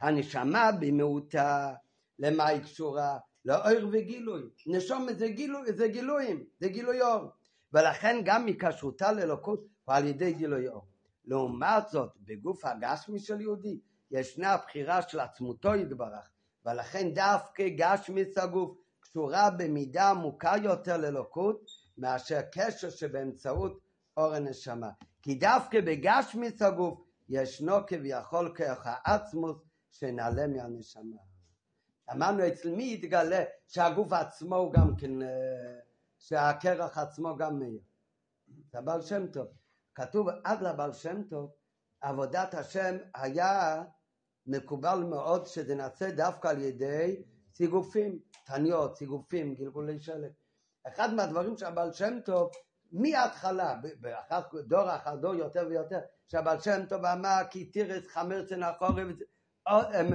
הנשמה במיעוטה, למה היא קשורה? לאור וגילוי. נשום זה, גילוי, זה גילויים, זה גילוי אור. ולכן גם מקשרותה לאלוקות הוא על ידי גילוי אור. לעומת זאת, בגוף הגשמי של יהודי ישנה הבחירה של עצמותו יתברך, ולכן דווקא גשמיס הגוף קשורה במידה עמוקה יותר לאלוקות מאשר קשר שבאמצעות אור הנשמה. כי דווקא בגשמיס הגוף ישנו כביכול כרך העצמוס שנעלה מהנשמה. אמרנו אצל מי יתגלה שהגוף עצמו הוא גם כן, אה, שהקרח עצמו גם מאיר. זה הבעל שם טוב. כתוב עד לבעל שם טוב, עבודת השם היה מקובל מאוד שזה נעשה דווקא על ידי סיגופים, תניות, סיגופים, גלגולי שלג. אחד מהדברים שהבעל שם טוב, מההתחלה, דור אחר דור יותר ויותר, שהבעל שם טוב אמר כי תירס חמרצן החורף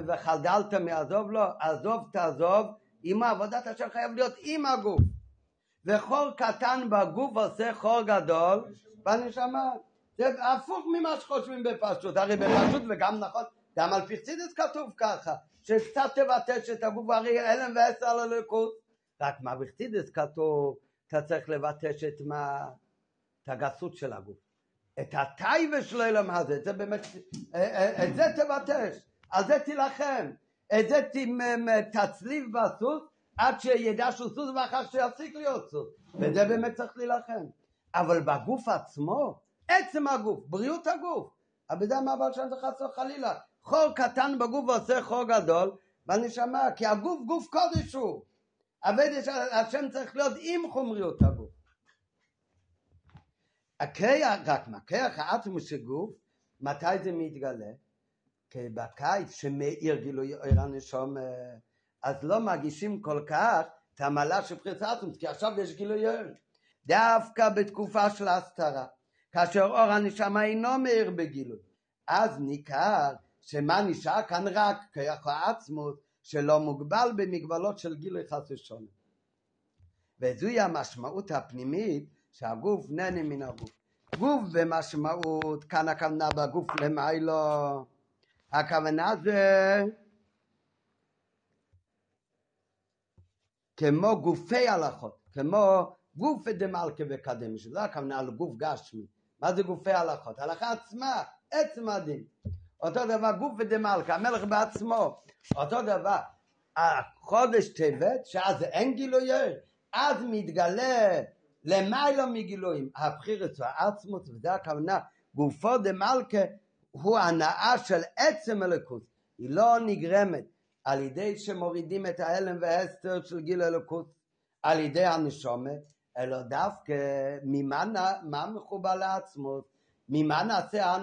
וחדלת מעזוב לו, עזוב תעזוב, עם עבודת השם חייב להיות עם הגוף. וחור קטן בגוף עושה חור גדול בנשמה. זה הפוך ממה שחושבים בפשוט, הרי בפשוט וגם נכון, גם על פרצידס כתוב ככה, שקצת תבטש את הגוף, הרי אלם ועשר על הליכוד. רק מה בפרצידס כתוב, אתה צריך לבטש את מה, את הגסות של הגוף. את הטייבה של העולם הזה, זה באמת, את זה תבטש. על זה תילחם. את זה תצליב בסוס עד שידע שהוא סוס ואחר שיפסיק להיות סוס. וזה באמת צריך להילחם. אבל בגוף עצמו, עצם הגוף, בריאות הגוף, אבל זה אבל שם זה חס וחלילה. חור קטן בגוף ועושה חור גדול בנשמה, כי הגוף גוף קודש הוא. עבד השם צריך להיות עם חומריות הגוף. הכיח, רק מה, כיח העצמו של גוף, מתי זה מתגלה? כי בקיץ שמאיר גילוי עיר הנשום, אז לא מרגישים כל כך את המעלה של עצמות, כי עכשיו יש גילוי עיר. דווקא בתקופה של ההסתרה, כאשר אור הנשמה אינו מאיר בגילוי, אז ניכר שמה נשאר כאן רק כיח העצמות שלא מוגבל במגבלות של גילוי חס ושונה. וזוהי המשמעות הפנימית שהגוף נהנה מן הגוף. גוף במשמעות, כאן הכוונה בגוף למיילו, הכוונה זה כמו גופי הלכות, כמו גוף דמלכה וקדם, שזה הכוונה על גוף גשמי. מה זה גופי הלכות? הלכה עצמה, עצם הדין. אותו דבר גוף ודמלכה, המלך בעצמו. אותו דבר, החודש טבת, שאז אין גילויי, אז מתגלה למיילו מגילויים, הבחירת העצמות, וזה הכוונה, גופו דמלכה הוא הנאה של עצם אלוקות, היא לא נגרמת על ידי שמורידים את ההלם והסתר של גיל אלוקות, על ידי הנשומת, אלא דווקא ממה מה מחובר לעצמות, ממה נעשה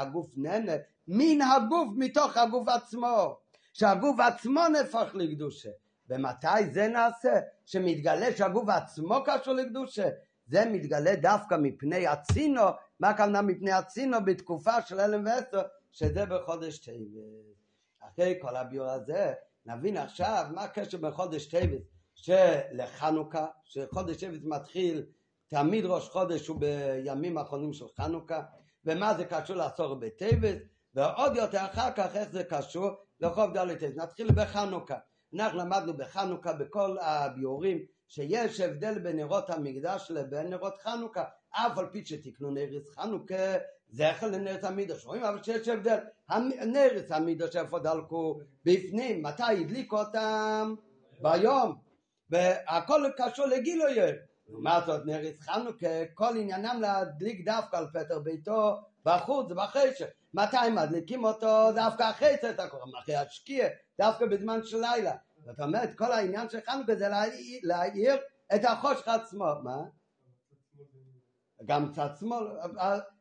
הגוף נהנה? מן הגוף, מתוך הגוף עצמו, שהגוף עצמו נהפך לקדושה. ומתי זה נעשה? שמתגלה שהגוף עצמו קשור לקדושה. זה מתגלה דווקא מפני הצינו, מה הכוונה מפני הצינו בתקופה של אלם ועשר, שזה בחודש טבת. אחרי כל הביור הזה, נבין עכשיו מה הקשר בחודש טבת שלחנוכה, שחודש טבת מתחיל, תמיד ראש חודש הוא בימים האחרונים של חנוכה, ומה זה קשור לעשור בטבת, ועוד יותר אחר כך איך זה קשור לחוב ד' טבת. נתחיל בחנוכה. אנחנו למדנו בחנוכה בכל הביורים שיש הבדל בין נרות המקדש לבין נרות חנוכה, אף על פי שתקנו נרס חנוכה זכר לנרס המידוש, רואים אבל שיש הבדל, נרס המידוש איפה דלקו בפנים, מתי הדליקו אותם? ביום, והכל קשור לגילוי לעומת זאת נרס חנוכה, כל עניינם להדליק דווקא על פטר ביתו בחוץ, בחשך. מתי מדליקים אותו? דווקא אחרי צאת הקורם, אחרי השקיע, דווקא בזמן של לילה. זאת אומרת, כל העניין של חנוכה זה להאיר את החושך עצמו. מה? גם צד שמאל,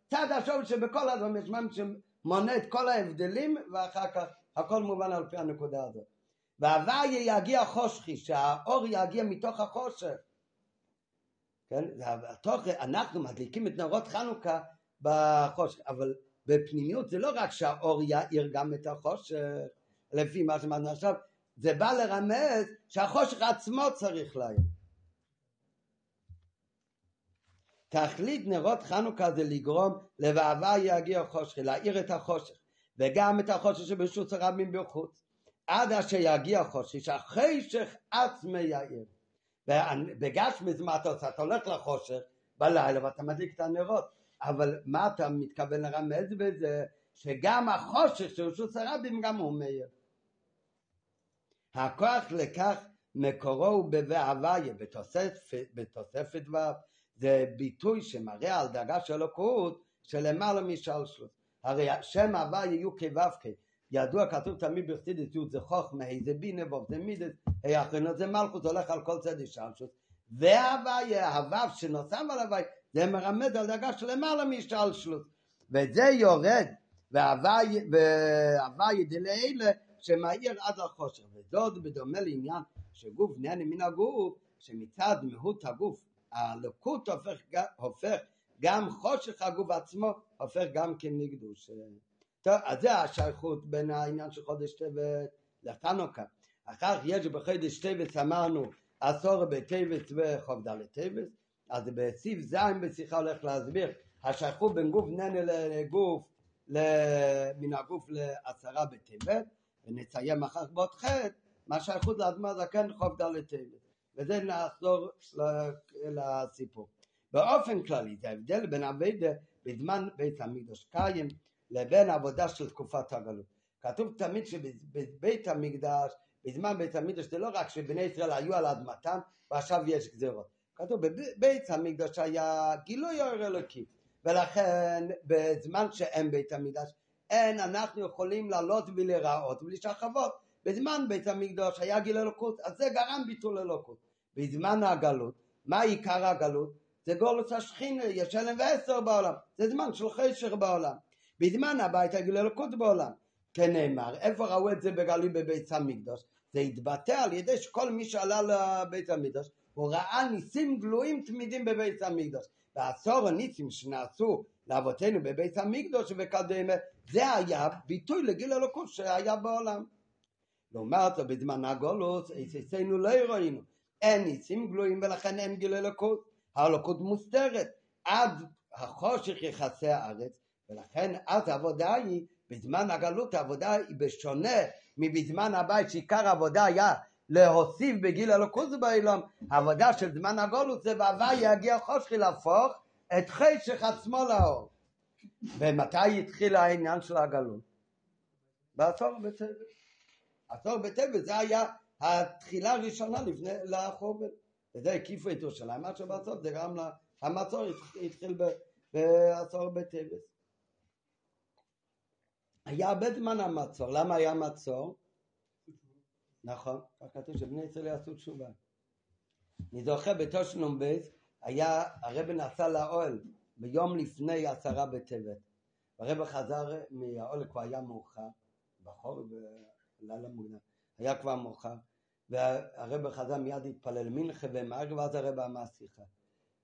צד השוב שבכל הדברים יש משהו שמונה את כל ההבדלים ואחר כך הכל מובן על פי הנקודה הזאת. והוויה יגיע חושכי, שהאור יגיע מתוך החושך. כן? התוך, אנחנו מדליקים את נרות חנוכה בחושך, אבל בפנימיות זה לא רק שהאור יאיר גם את החושך, לפי מה שאמרנו עכשיו, זה בא לרמז שהחושך עצמו צריך להעיר. תכלית נרות חנוכה זה לגרום לבעבר יגיע חושך, להאיר את החושך, וגם את החושך שברשות הרבים בחוץ, עד אשר יגיע חושך, שהחשך עצמו יאיר. בגשמי מה אתה עושה? אתה הולך לחושך בלילה ואתה מדליק את הנרות, אבל מה אתה מתכוון לרמז בזה? שגם החושך של רשות הרבים גם הוא מאיר. הכוח לכך מקורו הוא ב"והוויה", בתוספת ו', זה ביטוי שמראה על דאגה של אלוקות שלמעלה משלשלות. הרי שם הוויה יהיו כו"ק, ידוע כתוב תמיד בחסידס י' זה חוכמה, זה בינה ו' זה מידס, האחרונות זה מלכות, הולך על כל צד שלשלות. והוויה, הוו שנוסף על הוויה, זה מרמד על דאגה שלמעלה משלשלות. וזה יורד, והוויה דלאלה שמאיר עד לחושך. וזאת בדומה לעניין שגוף נהנה מן הגוף, שמצד מהות הגוף הלקות הופך, הופך גם חושך הגוף עצמו, הופך גם כן לקדוש. טוב, אז זה השייכות בין העניין של חודש טבת לחנוכה. אחר כך יש בחודש טבת אמרנו עשור בטבת וחוב ד' טבת, אז בסעיף ז' בשיחה הולך להסביר השייכות בין גוף ננה לגוף, מן הגוף לעשרה בטבת, ונציין אחר כך בעוד חטא, מה שייכות לאדמה זקן חוב ד' טבת. וזה נחזור לסיפור. באופן כללי זה ההבדל בין אביידה בזמן בית המקדוש קיים לבין עבודה של תקופת הגלות. כתוב תמיד שבבית המקדש, בזמן בית המקדש זה לא רק שבני ישראל היו על אדמתם ועכשיו יש גזירות. כתוב בבית המקדש היה גילוי אור אלוקי ולכן בזמן שאין בית המקדש אין אנחנו יכולים לעלות ולהיראות ולשחוות בזמן בית המקדוש היה גיל אלוקות, אז זה גרם ביטול אלוקות. בזמן הגלות, מה עיקר הגלות? זה גולוס השכינה, יש אלם ועשר בעולם, זה זמן של חשר בעולם. בזמן הבית הגיל אלוקות בעולם. כנאמר, איפה ראו את זה בגלי בבית המקדוש? זה התבטא על ידי שכל מי שעלה לבית המקדוש, הוא ראה ניסים גלויים תמידים בבית המקדוש. ועשור הניסים שנעשו לאבותינו בבית המקדוש וקדמה, זה היה ביטוי לגיל אלוקות שהיה בעולם. לעומת בזמן הגולוס, אצלנו לא ראינו, אין ניסים גלויים ולכן אין גיל אלוקות, האלוקות מוסתרת, עד החושך יכסה הארץ, ולכן אז העבודה היא, בזמן הגלות העבודה היא בשונה מבזמן הבית שעיקר העבודה היה להוסיף בגיל אלוקות בעולם, העבודה של זמן הגולוס זה והווה יגיע חושכי להפוך את חשך עצמו לאור. ומתי התחיל העניין של הגלות? בעשור בסדר. עשור בטבת זה היה התחילה הראשונה לפני לחורבן. וזה הקיפו את ירושלים, עד שבסוף זה גם המצור התחיל בעשור בטבת. היה הרבה זמן המצור, למה היה מצור? נכון, כך כתוב שבני ישראל יעשו תשובה. אני זוכר בתושנ"ב היה, הרב נסע לאוהל ביום לפני עשרה בטבת. הרב חזר מהאוהל כבר היה מאוחר, בחור בלילה מוקדם, היה כבר מאוחר, והרב חזר מיד התפלל מנחה ומערב ואז הרב אמר שיחה.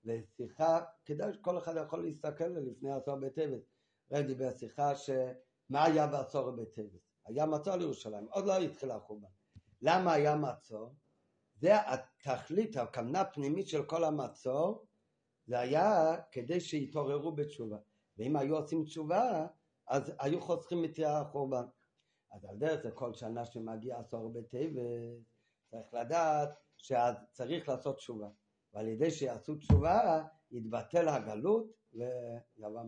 ושיחה, כדאי שכל אחד יכול להסתכל לפני עשור בטבת. הרב דיבר שיחה שמה היה בעשור בטבת? היה מצור לירושלים, עוד לא התחיל החורבן. למה היה מצור? זה התכלית, הכוונה הפנימית של כל המצור, זה היה כדי שיתעוררו בתשובה. ואם היו עושים תשובה, אז היו חוסכים את החורבן. אז על דרך זה כל שנה שמגיע עשור בטבת, צריך לדעת שצריך לעשות תשובה. ועל ידי שיעשו תשובה, יתבטל הגלות ויבוא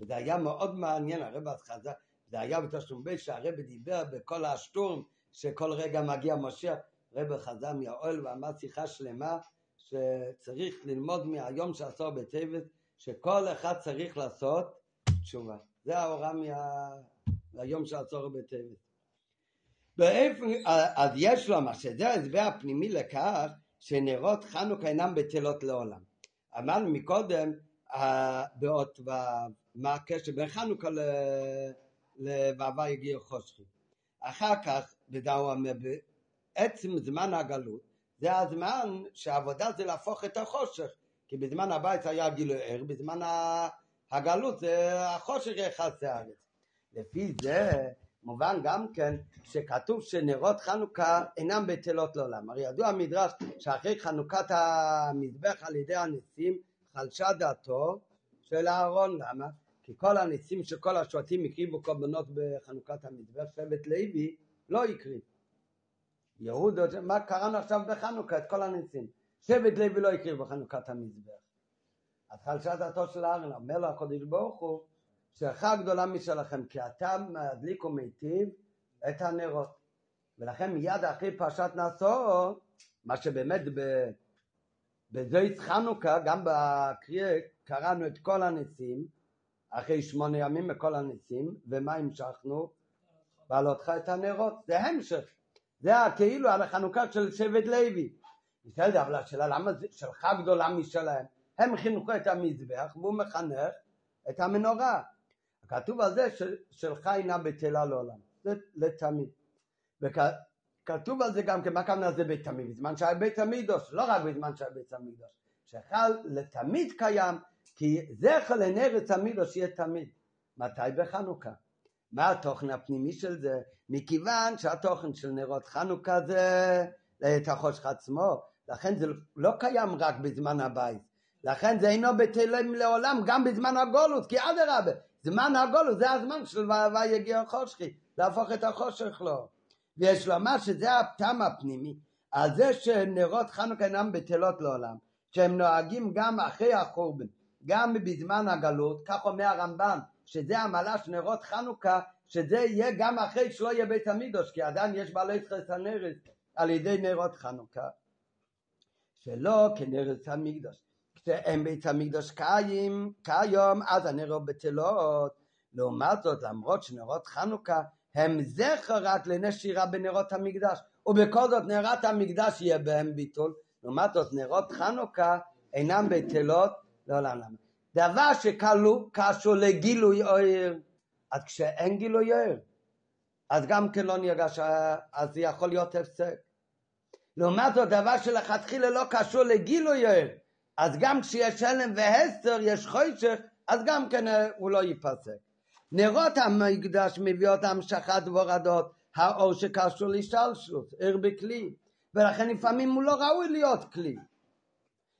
וזה היה מאוד מעניין, הרב אז חזר, זה היה בתשלום בית שהרב דיבר בכל השטורם שכל רגע מגיע משיח, רב חזר מהאוהל ואמר שיחה שלמה שצריך ללמוד מהיום שעשור בטבת שכל אחד צריך לעשות תשובה. זה ההוראה מה... מהיום שעשור בטבת. באיפה, אז יש לומר שזה ההסבר הפנימי לכך שנרות חנוכה אינם בטלות לעולם. אמרנו מקודם באות מה הקשר בין חנוכה לבעבר יגיע חושכי. אחר כך בעצם זמן הגלות זה הזמן שהעבודה זה להפוך את החושך כי בזמן הבית היה גילוי ער, בזמן הגלות זה החושך יחס הארץ. לפי זה מובן גם כן שכתוב שנרות חנוכה אינם בטלות לעולם. הרי ידוע המדרש שאחרי חנוכת המזבח על ידי הניסים חלשה דעתו של אהרון. למה? כי כל הניסים של כל השבטים הקריבו קורבנות בחנוכת המזבח, שבט לוי לא הקריב. יהודה, מה קראנו עכשיו בחנוכה? את כל הניסים. שבט לוי לא הקריב בחנוכת המזבח. אז חלשה דעתו של אהרון, אומר לו הקדוש ברוך הוא צלחה גדולה משלכם, כי אתה מדליק ומיטיב את הנרות. ולכן מיד אחרי פרשת נשוא, מה שבאמת בזויס חנוכה, גם בקריאה קראנו את כל הניסים, אחרי שמונה ימים מכל הניסים, ומה המשכנו? בעלותך את הנרות, זה המשך, זה כאילו על החנוכה של שבט לוי. בסדר, אבל השאלה למה זה שלחה גדולה משלהם? הם חינכו את המזבח והוא מחנך את המנורה. כתוב על זה שלך אינה בטלה לעולם, זה לתמיד. וכתוב על זה גם כן, מה הכוונה זה בית תמיד? בזמן שהיה בית המידוש, לא רק בזמן שהיה בית המידוש, שחל לתמיד קיים, כי זכר לנרץ המידוש יהיה תמיד. מתי? בחנוכה. מה התוכן הפנימי של זה? מכיוון שהתוכן של נרות חנוכה זה את החושך עצמו, לכן זה לא קיים רק בזמן הבית. לכן זה אינו בטלם לעולם גם בזמן הגולות, כי אדרבה, זמן הגולוס זה הזמן של ויגיע החושכי, להפוך את החושך לו. ויש לומר שזה הטעם הפנימי, על זה שנרות חנוכה אינם בטלות לעולם, שהם נוהגים גם אחרי החורבן, גם בזמן הגלות, כך אומר הרמב"ם, שזה המעלה של נרות חנוכה, שזה יהיה גם אחרי שלא יהיה בית המידוש, כי עדיין יש בעלי חסנרת על ידי נרות חנוכה. שלא כנרת המקדוש. שאין בית המקדוש קיים, כיום, אז הנרות בטלות. לעומת זאת, למרות שנרות חנוכה הם זכר רק לנשירה בנרות המקדש, ובכל זאת נרת המקדש יהיה בהם ביטול. לעומת זאת, נרות חנוכה אינם בטלות לעולם למה. דבר שקלו, קשור לגילוי אויר. אז כשאין גילוי אויר, אז גם כן לא נרגש, אז יכול להיות הפסק. לעומת זאת, דבר שלכתחילה לא קשור לגילוי אויר, אז גם כשיש הלם והסתר, יש חושך, אז גם כן אה, הוא לא ייפסק. נרות המקדש מביאות המשכת והורדות, האור שקשור להשתלשלות, ער בכלי, ולכן לפעמים הוא לא ראוי להיות כלי.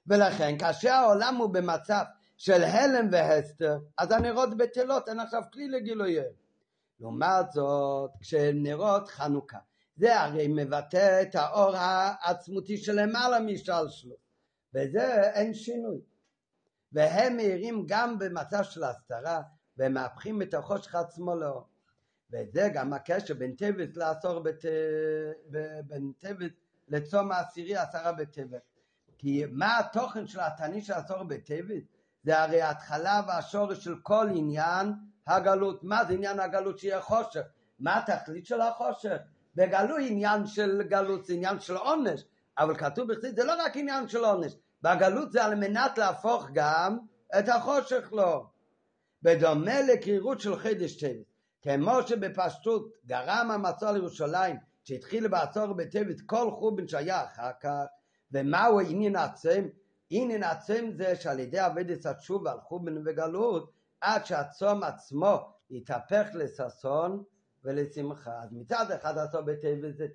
ולכן כאשר העולם הוא במצב של הלם והסתר, אז הנרות בטלות הן עכשיו כלי לגילוייהם. לעומת זאת, כשנרות חנוכה, זה הרי מבטא את האור העצמותי שלמעלה משתלשלות. בזה אין שינוי. והם מאירים גם במצב של הסתרה, והם מהפכים את החושך עצמו לאור. וזה גם הקשר בין טבת לעשור בת... בין טבת לצום העשירי עשרה בטבת. כי מה התוכן של התענית של עשור בטבת? זה הרי ההתחלה והשורש של כל עניין הגלות. מה זה עניין הגלות? שיהיה חושך. מה התכלית של החושך? בגלוי עניין של גלות זה עניין של עונש, אבל כתוב בכתיב זה לא רק עניין של עונש, בגלות זה על מנת להפוך גם את החושך לו. בדומה לקרירות של חידש טבת, כמו שבפשטות גרם המצור על ירושלים, שהתחיל בעצור בטבת כל חובן שהיה אחר כך, ומהו עניין עצם? עניין עצם זה שעל ידי עבודת התשובה על חובן וגלות, עד שהצום עצמו יתהפך לששון ולשמחה. אז מצד אחד עשור בטבת זה,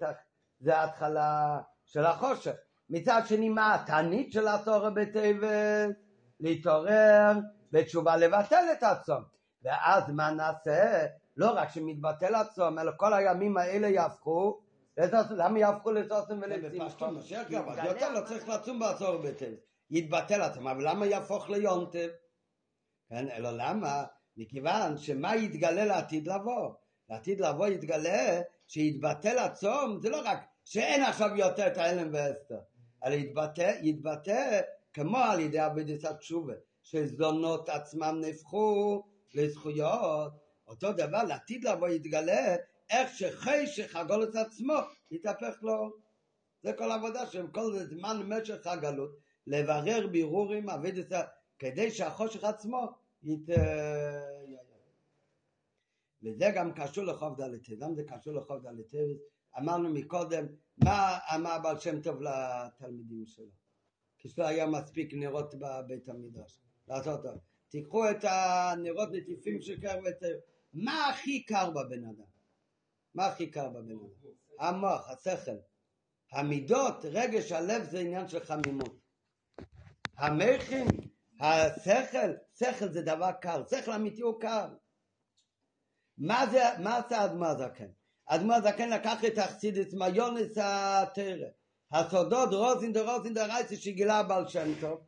זה ההתחלה של החושך. מצד שני מה התענית של עשור בטבת? להתעורר בתשובה לבטל את הצום. ואז מה נעשה? לא רק שמתבטל הצום, אלא כל הימים האלה יהפכו למה יהפכו לסוסם ולצמחה? יותר לא צריך לצום בעשור בטבת. יתבטל הצום, אבל למה יהפוך ליונטב? כן, אלא למה? מכיוון שמה יתגלה לעתיד לבוא? לעתיד לבוא יתגלה שיתבטל הצום, זה לא רק שאין עכשיו יותר את ההלם ואסתר, אלא יתבטא, יתבטא כמו על ידי עבודת התשובה, שזונות עצמם נהפכו לזכויות, אותו דבר לעתיד לבוא יתגלה איך שחשך הגולת עצמו יתהפך לו. זה כל העבודה שהם כל זמן משך הגלות, לברר בירורים, עבודת, כדי שהחושך עצמו ית... וזה גם קשור לחוב דלת למה זה קשור לחוב דלת אמרנו מקודם, מה אמר בעל שם טוב לתלמידים שלו? כשלא היה מספיק נרות בבית המדרש. לעשות טוב. תיקחו את הנרות נטיפים של קר ותר. מה הכי קר בבן אדם? מה הכי קר בבן אדם? המוח, השכל. המידות, רגש הלב זה עניין של חמימות. המכין, השכל, שכל זה דבר קר, שכל אמיתי הוא קר. מה זה, מה עשה אדמו הזקן? אדמו הזקן לקח את החסידס מיונס התרא, הסודות רוזין דרוזין דרייסי שגילה בעל שם טוב,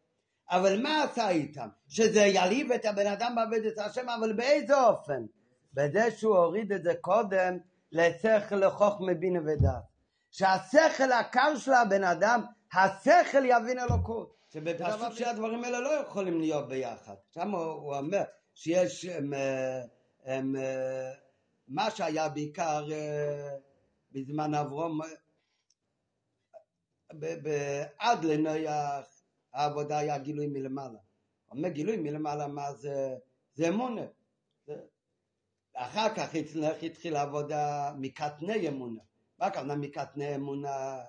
אבל מה עשה איתם? שזה יליב את הבן אדם בעבודת השם, אבל באיזה אופן? בזה שהוא הוריד את זה קודם לשכל לחוכמה בינה ודעת. שהשכל הקר של הבן אדם, השכל יבין אלוקות. שבפשוט שהדברים האלה לא יכולים להיות ביחד. שם הוא אומר שיש הם, הם, מה שהיה בעיקר אה, בזמן אברום, עד לנויח העבודה היה גילוי מלמעלה. אומר גילוי מלמעלה מה זה? זה אמונה. אחר כך התחילה עבודה מקטני אמונה. מה הכוונה מקטני אמונה?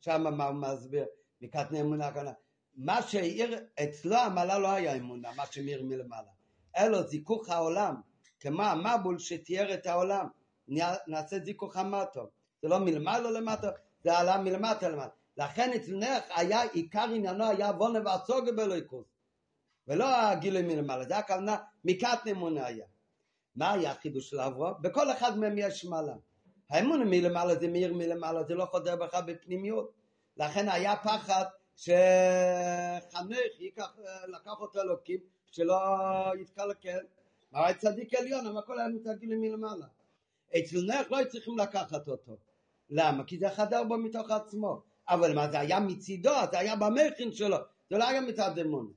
שם מה הוא מסביר? מקטני אמונה הכוונה. מה שהעיר, אצלו המעלה לא היה אמונה, מה שמאיר מלמעלה. אלו זיכוך העולם. כמו המבול שתיאר את העולם. נעשה זיכוך המטו. זה לא מלמעלה למטה, זה עלה מלמטה למטה. לכן אצל נח היה, עיקר עניינו היה בונה ועצוגה באלוהיקוס. ולא הגילוי מלמעלה, זה הכוונה מקט אמונה היה. מה היה החידוש של אברהם? בכל אחד מהם יש מעלה. האמונה מלמעלה זה מאיר מלמעלה, זה לא חודר בך בפנימיות. לכן היה פחד שחנך ייקח, לקח אותו אלוקים, שלא יתקלקל. הרי צדיק עליון, אבל הכל היה מתגלים מלמעלה. אצל נח לא צריכים לקחת אותו. למה? כי זה חדר בו מתוך עצמו. אבל מה זה היה מצידו, זה היה במכין שלו, זה לא היה מצד אמון.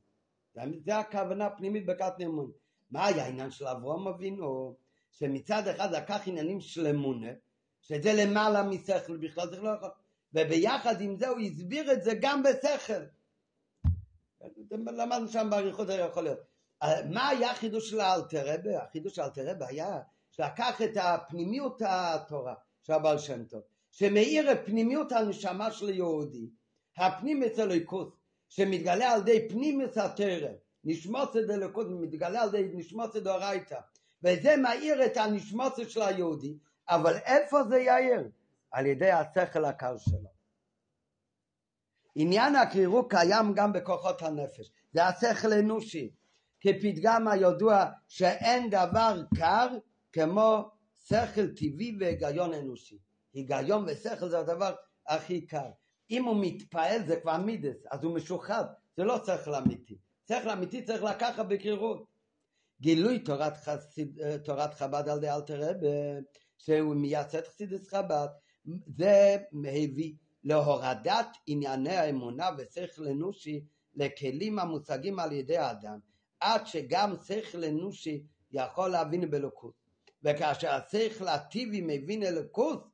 זה הכוונה הפנימית בכת אמון. מה היה העניין של אברהם אבינו? שמצד אחד לקח עניינים של אמונה, שזה למעלה משכל בכלל, זה לא יכול. וביחד עם זה הוא הסביר את זה גם בשכל. למדנו שם באריכות זה יכול להיות. מה היה החידוש של האלתרבה? החידוש של האלתרבה היה שלקח את הפנימיות התורה של הבעל שם טוב, שמאיר את פנימיות הנשמה של יהודי, הפנים אצל אלוקות, שמתגלה על ידי פנימיות התרא, נשמוץ את אלוקות, מתגלה על ידי נשמוץ את דאורייתא, וזה מאיר את הנשמוץ של היהודי, אבל איפה זה יאיר? על ידי השכל הקר שלו. עניין הקרירות קיים גם בכוחות הנפש, זה השכל אנושי, כפתגם הידוע שאין דבר קר כמו שכל טבעי והיגיון אנושי. היגיון ושכל זה הדבר הכי קר. אם הוא מתפעל זה כבר מידס, אז הוא משוחד, זה לא שכל אמיתי. שכל אמיתי צריך לקחת בקרירות. גילוי תורת, חסיד, תורת חב"ד על ידי אלתר רבי, שהוא מייסד חסידס חב"ד, זה מביא להורדת ענייני האמונה ושכל אנושי לכלים המושגים על ידי האדם, עד שגם שכל אנושי יכול להבין באלוקות. וכאשר השכל הטבעי מבין אלוקות,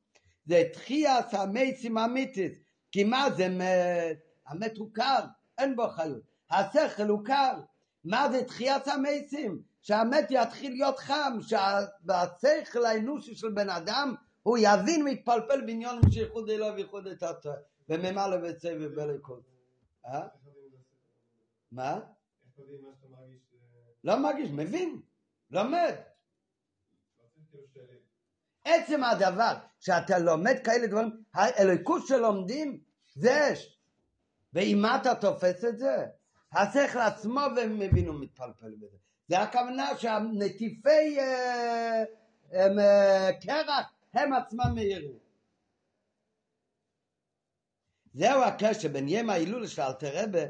זה תחיית המייסים אמיתית. כי מה זה מת? המת הוא קר, אין בו חיות. השכל הוא קר. מה זה תחיית המייסים? שהמת יתחיל להיות חם, שהשכל האנושי של בן אדם הוא יבין ויתפלפל בעניון שייחוד אלוהו וייחוד את התורה וממלא וצא ובלכות. אה? מה? לא מרגיש, מבין, לומד. עצם הדבר שאתה לומד כאלה דברים, האלוקות שלומדים זה אש. ואם אתה תופס את זה, השכל עצמו ומבין ומתפלפל בזה. זה הכוונה שהנטיפי אה, אה, קרח הם עצמם מאירים. זהו הקשר בין יום ההילולה של אלתרבה,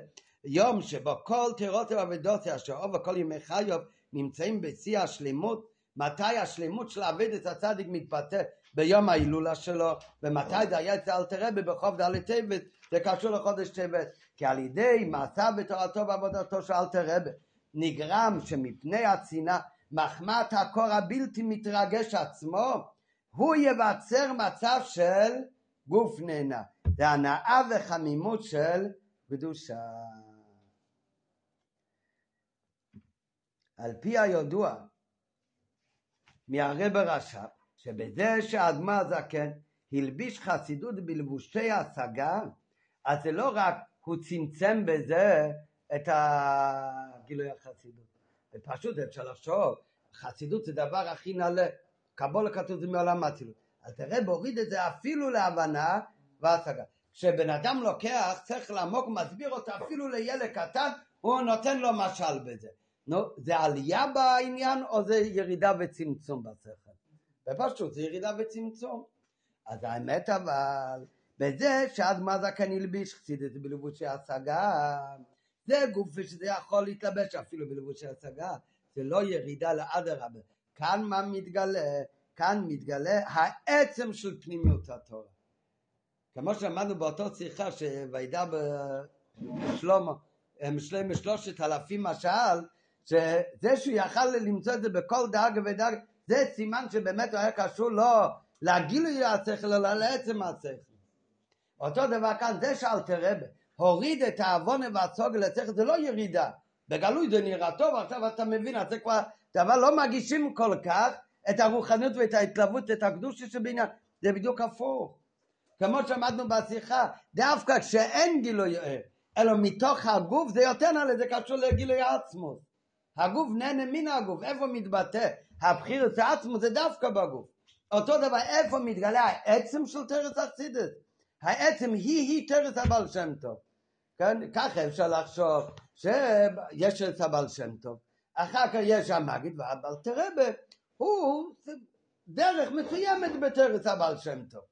יום שבו כל תירות ואבדוסי אשר אוב וכל ימי חיוב נמצאים בשיא השלמות, מתי השלמות של עבודת הצדיק מתבטא? ביום ההילולה שלו, ומתי זה היה אצל אלתרבה בחוב ד' טבת, זה קשור לחודש טבת, כי על ידי מעשיו בתורתו ועבודתו של אלתרבה נגרם שמפני הצנעה מחמת הקור הבלתי מתרגש עצמו הוא יבצר מצב של גוף נהנה. זה הנאה וחמימות של קדושה. על פי הידוע מהרב רש"ב, שבזה שהאדמה הזקן הלביש חסידות בלבושי השגה, אז זה לא רק הוא צמצם בזה את הגילוי החסידות. ופשוט אפשר לחשוב, חסידות זה דבר הכי נעלה. קבולה כתוב זה מעולם האצילות. אז הרב הוריד את זה אפילו להבנה והשגה. כשבן אדם לוקח שכל עמוק, מסביר אותו אפילו לילד קטן, הוא נותן לו משל בזה. נו, זה עלייה בעניין או זה ירידה וצמצום בשכל? בפשוט זה ירידה וצמצום. אז האמת אבל, בזה שעד מה זה כאן הלביש חסידת בלבושי השגה, זה גוף שזה יכול להתלבש אפילו בלבושי השגה, זה לא ירידה לאדרבה. כאן מה מתגלה? כאן מתגלה העצם של פנימיות התורה. כמו שאמרנו באותו שיחה שוידע בשלמה, שלמה שלושת אלפים משל, שזה שהוא יכל למצוא את זה בכל דאג ודאג, זה סימן שבאמת הוא היה קשור לא לגילוי השכל, אלא לעצם השכל. אותו דבר כאן, זה שאלתר רבה הוריד את העוון והצוג לשכל, זה לא ירידה. בגלוי זה נראה טוב, עכשיו אתה מבין, אז זה כבר דבר לא מגישים כל כך את הרוחניות ואת ההתלהבות, את הקדושה שבעניין. זה בדיוק הפוך. כמו שאמרנו בשיחה, דווקא כשאין גילוי אלא מתוך הגוף זה יותר נעלה, זה קשור לגילוי עצמו. הגוף נהנה מן הגוף, איפה מתבטא? הבחירת עצמו זה דווקא בגוף. אותו דבר, איפה מתגלה העצם של תרס אכסידס? העצם היא-היא תרס הבעל שם טוב. כן? ככה אפשר לחשוב שיש את הבעל שם טוב. אחר כך יש המגיד והבעל תרבה, הוא דרך מסוימת בתרס הבעל שם טוב.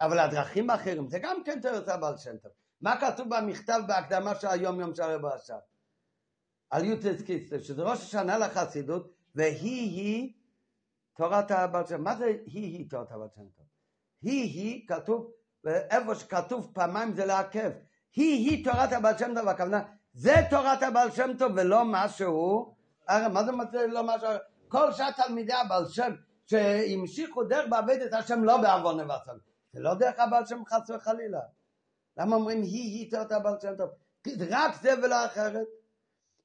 אבל הדרכים האחרים זה גם כן תרס הבעל שם טוב. מה כתוב במכתב בהקדמה של היום יום של הרב עכשיו? על יוטס קיסטר, שזה ראש השנה לחסידות, והיא-היא תורת הבעל שם. מה זה היא-היא תורת הבעל שם? היא-היא כתוב, איפה שכתוב פעמיים זה לעכב. היא-היא תורת הבעל שם טוב, הכוונה, זה תורת הבעל שם טוב ולא משהו, הרי מה זה לא משהו, כל שאר תלמידי הבעל שם שהמשיכו דרך בעבד את השם לא בעוון ובצל. זה לא דרך הבעל שם חס וחלילה. למה אומרים היא היא תורת הבעל שם טוב? רק זה ולא אחרת.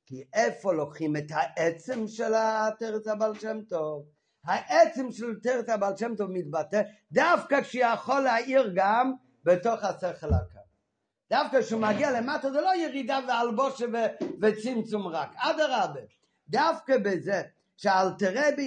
כי איפה לוקחים את העצם של התרץ הבעל שם טוב? העצם של תרץ הבעל שם טוב מתבטא דווקא כשיכול להעיר גם בתוך השכל הקר. דווקא כשהוא מגיע למטה זה לא ירידה והלבושה וצמצום רק, אדרבה. דווקא בזה שאלתרבי